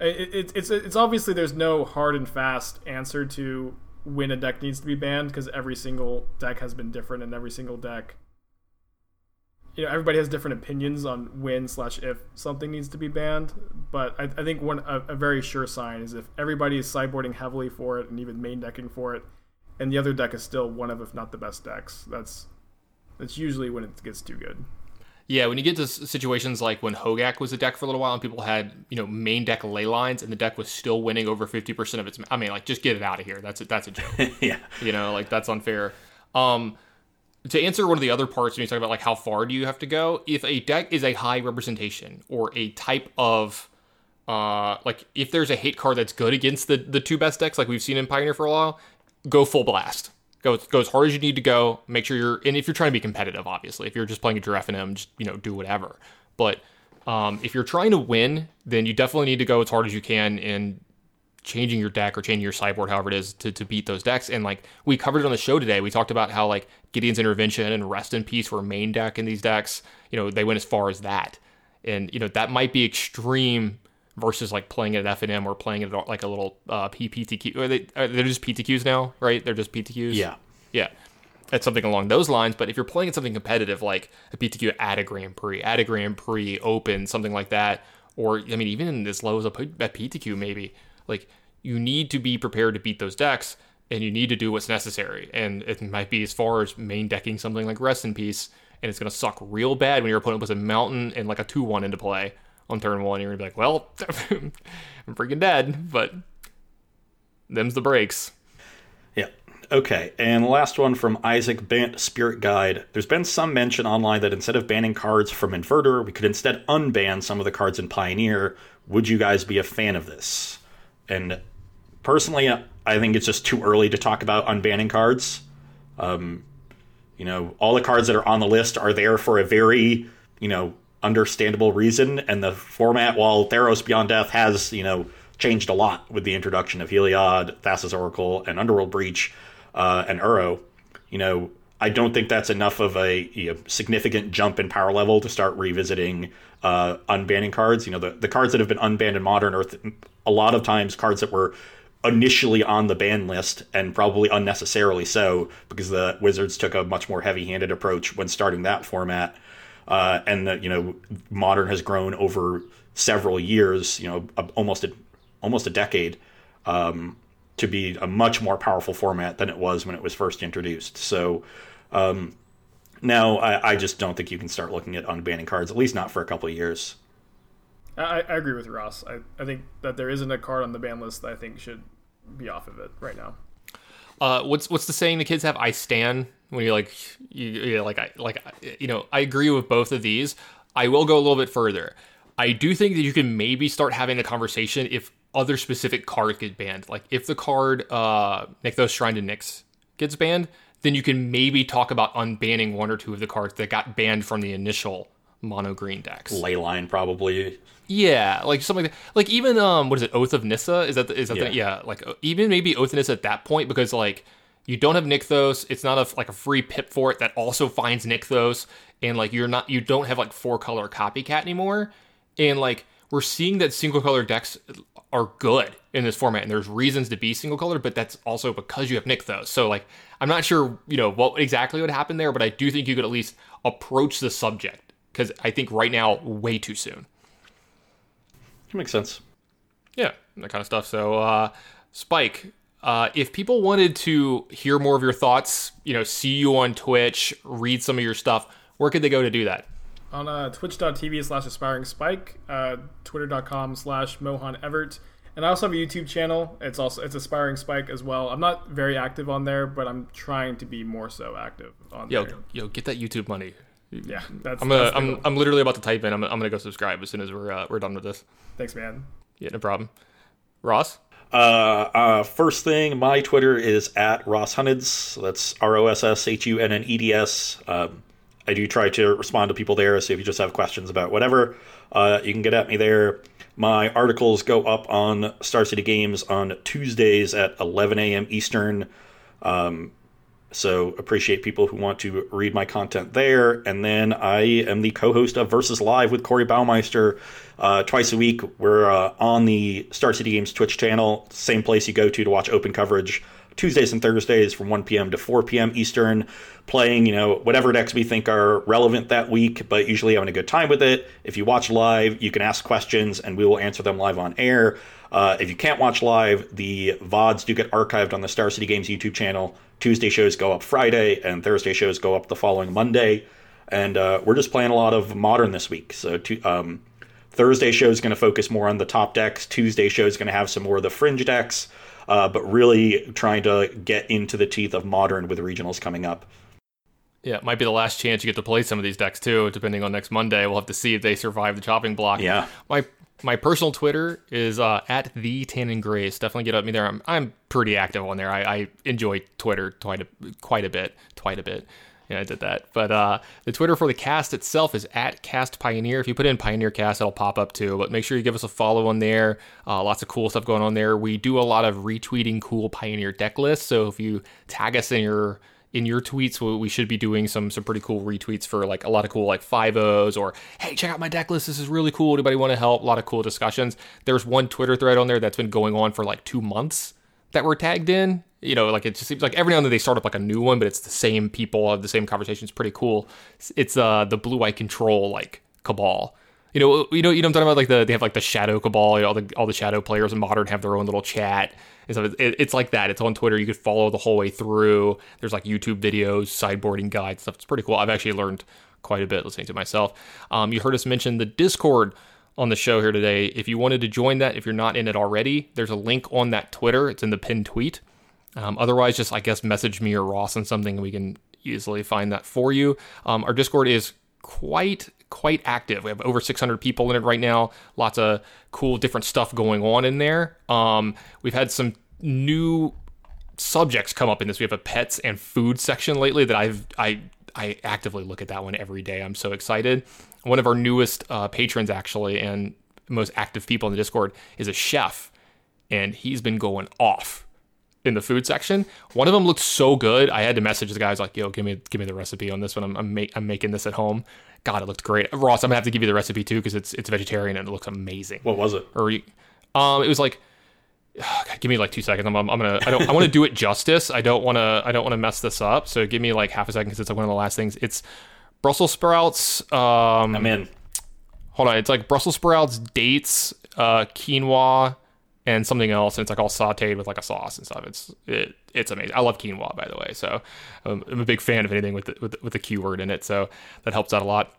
it, it, it's it's obviously there's no hard and fast answer to when a deck needs to be banned because every single deck has been different and every single deck you know everybody has different opinions on when slash if something needs to be banned but i, I think one a, a very sure sign is if everybody is sideboarding heavily for it and even main decking for it and the other deck is still one of if not the best decks that's that's usually when it gets too good Yeah, when you get to situations like when Hogak was a deck for a little while and people had, you know, main deck ley lines and the deck was still winning over 50% of its I mean, like just get it out of here. That's a, that's a joke. [LAUGHS] yeah. you know, like that's unfair. Um to answer one of the other parts when you talk about like how far do you have to go, if a deck is a high representation or a type of uh like if there's a hate card that's good against the the two best decks like we've seen in Pioneer for a while, go full blast. Go, go as hard as you need to go. Make sure you're, and if you're trying to be competitive, obviously, if you're just playing a Giraffe and M, just you know do whatever. But um, if you're trying to win, then you definitely need to go as hard as you can in changing your deck or changing your sideboard, however it is, to, to beat those decks. And like we covered it on the show today, we talked about how like Gideon's intervention and Rest in Peace were main deck in these decks. You know, they went as far as that, and you know that might be extreme versus like playing it at F and M or playing it at like a little uh, PPTQ. Are they are they're just PTQs now, right? They're just PTQs. Yeah. Yeah. It's something along those lines, but if you're playing at something competitive like a PTQ at a Grand Prix, at a Grand Prix Open, something like that, or I mean even as low as a PTQ maybe, like you need to be prepared to beat those decks and you need to do what's necessary. And it might be as far as main decking something like Rest in Peace, and it's gonna suck real bad when your opponent puts a mountain and like a two one into play on turn one. You're gonna be like, well, [LAUGHS] I'm freaking dead, but them's the breaks. Yeah. Okay. And last one from Isaac Bant Spirit Guide. There's been some mention online that instead of banning cards from Inverter, we could instead unban some of the cards in Pioneer. Would you guys be a fan of this? And personally, I think it's just too early to talk about unbanning cards. Um, you know, all the cards that are on the list are there for a very, you know, understandable reason. And the format, while Theros Beyond Death has, you know, changed a lot with the introduction of Heliod, Thassa's Oracle, and Underworld Breach, uh, and Uro, you know, I don't think that's enough of a you know, significant jump in power level to start revisiting uh, unbanning cards. You know, the, the cards that have been unbanned in modern are a lot of times cards that were initially on the ban list and probably unnecessarily so because the Wizards took a much more heavy handed approach when starting that format. Uh, and, the, you know, modern has grown over several years, you know, almost a, almost a decade. Um, to be a much more powerful format than it was when it was first introduced. So um, now I, I, just don't think you can start looking at unbanning cards, at least not for a couple of years. I, I agree with Ross. I, I think that there isn't a card on the ban list that I think should be off of it right now. Uh, what's what's the saying the kids have? I stand when you're like you, you like I like you know I agree with both of these. I will go a little bit further. I do think that you can maybe start having the conversation if other specific cards get banned. Like if the card uh Nykthos Shrine to Nyx gets banned, then you can maybe talk about unbanning one or two of the cards that got banned from the initial mono green decks. Leyline probably. Yeah, like something like that. Like even um, what is it? Oath of Nissa is that the, is that yeah. The, yeah like even maybe Oath of Nissa at that point because like you don't have Nykthos. It's not a like a free pip for it that also finds Nykthos, and like you're not you don't have like four color copycat anymore, and like we're seeing that single color decks are good in this format, and there's reasons to be single color, but that's also because you have Nykthos. So like I'm not sure you know what exactly would happen there, but I do think you could at least approach the subject because I think right now way too soon. Makes sense. Yeah, that kind of stuff. So, uh, Spike, uh, if people wanted to hear more of your thoughts, you know, see you on Twitch, read some of your stuff, where could they go to do that? On uh, twitch.tv slash aspiring spike, uh, twitter.com slash Mohan Evert. And I also have a YouTube channel. It's also it's aspiring spike as well. I'm not very active on there, but I'm trying to be more so active on yo, there. Yo, yo, get that YouTube money. Yeah, that's. I'm gonna. That's I'm, I'm literally about to type in. I'm, I'm gonna go subscribe as soon as we're uh, we're done with this. Thanks, man. Yeah, no problem. Ross. Uh, uh, first thing, my Twitter is at Ross Hunneds. That's R O S S H U N N E D S. Um, I do try to respond to people there. So if you just have questions about whatever, uh, you can get at me there. My articles go up on Star City Games on Tuesdays at 11 a.m. Eastern. Um, so appreciate people who want to read my content there. And then I am the co-host of Versus Live with Corey Baumeister uh, twice a week. We're uh, on the Star City Games Twitch channel, same place you go to to watch open coverage. Tuesdays and Thursdays from 1 p.m. to 4 p.m. Eastern, playing, you know, whatever decks we think are relevant that week, but usually having a good time with it. If you watch live, you can ask questions and we will answer them live on air. Uh, if you can't watch live, the VODs do get archived on the Star City Games YouTube channel. Tuesday shows go up Friday, and Thursday shows go up the following Monday. And uh, we're just playing a lot of modern this week. So to, um, Thursday show is going to focus more on the top decks. Tuesday show is going to have some more of the fringe decks, uh, but really trying to get into the teeth of modern with regionals coming up. Yeah, it might be the last chance you get to play some of these decks too, depending on next Monday. We'll have to see if they survive the chopping block. Yeah. My my personal Twitter is uh, at the Tannon Grace. Definitely get at me there. I'm I'm pretty active on there. I, I enjoy Twitter quite a quite a bit, quite a bit. Yeah, I did that. But uh, the Twitter for the cast itself is at Cast Pioneer. If you put in Pioneer Cast, it'll pop up too. But make sure you give us a follow on there. Uh, lots of cool stuff going on there. We do a lot of retweeting cool Pioneer deck lists. So if you tag us in your in your tweets, we should be doing some some pretty cool retweets for like a lot of cool like five O's or hey, check out my deck list. This is really cool. Anybody want to help? A lot of cool discussions. There's one Twitter thread on there that's been going on for like two months that we're tagged in. You know, like it just seems like every now and then they start up like a new one, but it's the same people have the same conversations. Pretty cool. It's uh the Blue Eye Control like cabal. You know, you know, you know, I'm talking about like the they have like the Shadow Cabal. You know, all the all the Shadow players in Modern have their own little chat and it, it's like that. It's on Twitter. You could follow the whole way through. There's like YouTube videos, sideboarding guides, stuff. It's pretty cool. I've actually learned quite a bit listening to myself. Um, you heard us mention the Discord on the show here today. If you wanted to join that, if you're not in it already, there's a link on that Twitter. It's in the pinned tweet. Um, otherwise, just I guess message me or Ross on something, we can easily find that for you. Um, our Discord is quite quite active. We have over 600 people in it right now. Lots of cool, different stuff going on in there. Um, we've had some new subjects come up in this. We have a pets and food section lately that I've I I actively look at that one every day. I'm so excited. One of our newest uh, patrons actually and most active people in the Discord is a chef, and he's been going off in the food section. One of them looked so good, I had to message the guys like, "Yo, give me give me the recipe on this one. I'm I'm, ma- I'm making this at home." God, it looked great. Ross, I'm gonna have to give you the recipe too because it's it's vegetarian and it looks amazing. What was it? Or, you- um, it was like. [SIGHS] God, give me like two seconds. I'm, I'm, I'm gonna. I don't. I want to do it justice. I don't want to. I don't want to mess this up. So give me like half a second because it's like one of the last things. It's Brussels sprouts. Um, I'm in. hold on. It's like Brussels sprouts, dates, uh, quinoa, and something else. And it's like all sautéed with like a sauce and stuff. It's it, it's amazing. I love quinoa, by the way. So um, I'm a big fan of anything with the, with the, with the Q word in it. So that helps out a lot.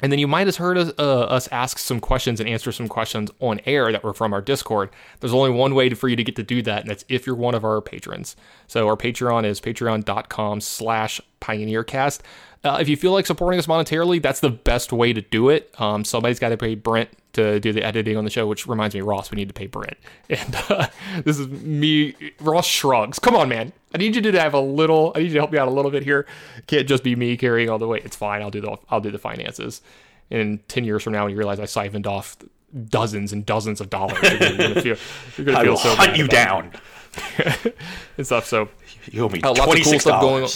And then you might have heard us, uh, us ask some questions and answer some questions on air that were from our Discord. There's only one way to, for you to get to do that, and that's if you're one of our patrons. So our Patreon is patreon.com slash pioneercast. Uh, if you feel like supporting us monetarily, that's the best way to do it. Um, somebody's got to pay Brent to do the editing on the show, which reminds me, Ross, we need to pay Brent. [LAUGHS] And uh, this is me. Ross shrugs. Come on, man. I need you to have a little. I need you to help me out a little bit here. Can't just be me carrying all the weight. It's fine. I'll do the. I'll do the finances. And ten years from now, when you realize I siphoned off dozens and dozens of dollars, you're gonna feel, you're gonna [LAUGHS] I feel will so hunt you down. [LAUGHS] and stuff. So You owe me Uh, lots of cool stuff going on.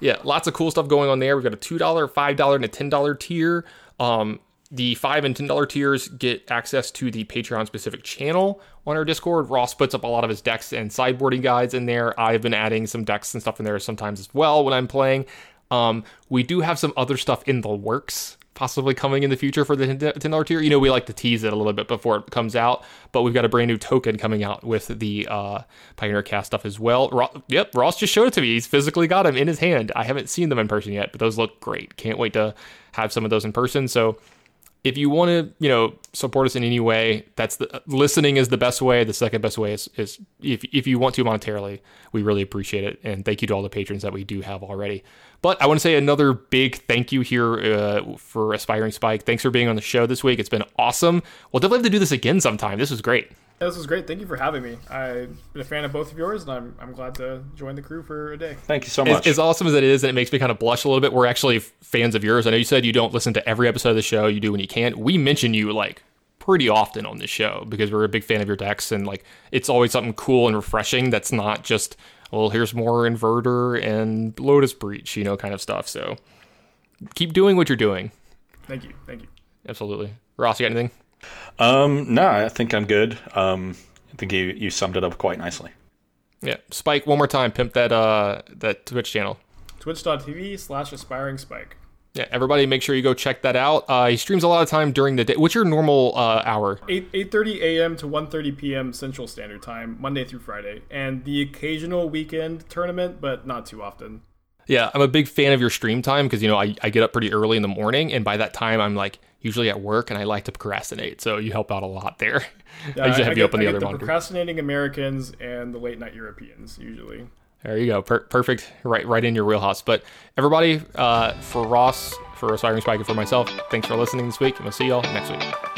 Yeah, lots of cool stuff going on there. We've got a two dollar, five dollar, and a ten dollar tier. Um, the five and ten dollar tiers get access to the Patreon specific channel on our Discord. Ross puts up a lot of his decks and sideboarding guides in there. I've been adding some decks and stuff in there sometimes as well when I'm playing. Um, we do have some other stuff in the works, possibly coming in the future for the ten dollar tier. You know, we like to tease it a little bit before it comes out, but we've got a brand new token coming out with the uh, Pioneer Cast stuff as well. Yep, Ross just showed it to me. He's physically got them in his hand. I haven't seen them in person yet, but those look great. Can't wait to have some of those in person. So if you want to, you know, support us in any way, that's the listening is the best way. The second best way is, is if, if you want to monetarily, we really appreciate it. And thank you to all the patrons that we do have already. But I want to say another big thank you here uh, for Aspiring Spike. Thanks for being on the show this week. It's been awesome. We'll definitely have to do this again sometime. This was great. Yeah, this was great. Thank you for having me. I've been a fan of both of yours, and I'm, I'm glad to join the crew for a day. Thank you so As, much. as awesome as it is, and it makes me kind of blush a little bit, we're actually fans of yours. I know you said you don't listen to every episode of the show, you do when you can. We mention you like pretty often on this show because we're a big fan of your decks, and like it's always something cool and refreshing that's not just, well, here's more Inverter and Lotus Breach, you know, kind of stuff. So keep doing what you're doing. Thank you. Thank you. Absolutely. Ross, you got anything? Um, no, I think I'm good. Um, I think you you summed it up quite nicely. Yeah. Spike, one more time, pimp that uh that Twitch channel. Twitch.tv slash aspiring spike. Yeah, everybody make sure you go check that out. Uh, he streams a lot of time during the day. What's your normal uh, hour? 8 8:30 a.m. to 1:30 p.m. Central Standard Time, Monday through Friday, and the occasional weekend tournament, but not too often. Yeah, I'm a big fan of your stream time because you know I, I get up pretty early in the morning, and by that time I'm like usually at work, and I like to procrastinate. So you help out a lot there. [LAUGHS] I usually have you get, up on the I other the monitor. procrastinating Americans and the late night Europeans usually. There you go, per- perfect, right, right in your wheelhouse. But everybody, uh, for Ross, for Aspiring Spike, and for myself, thanks for listening this week, and we'll see y'all next week.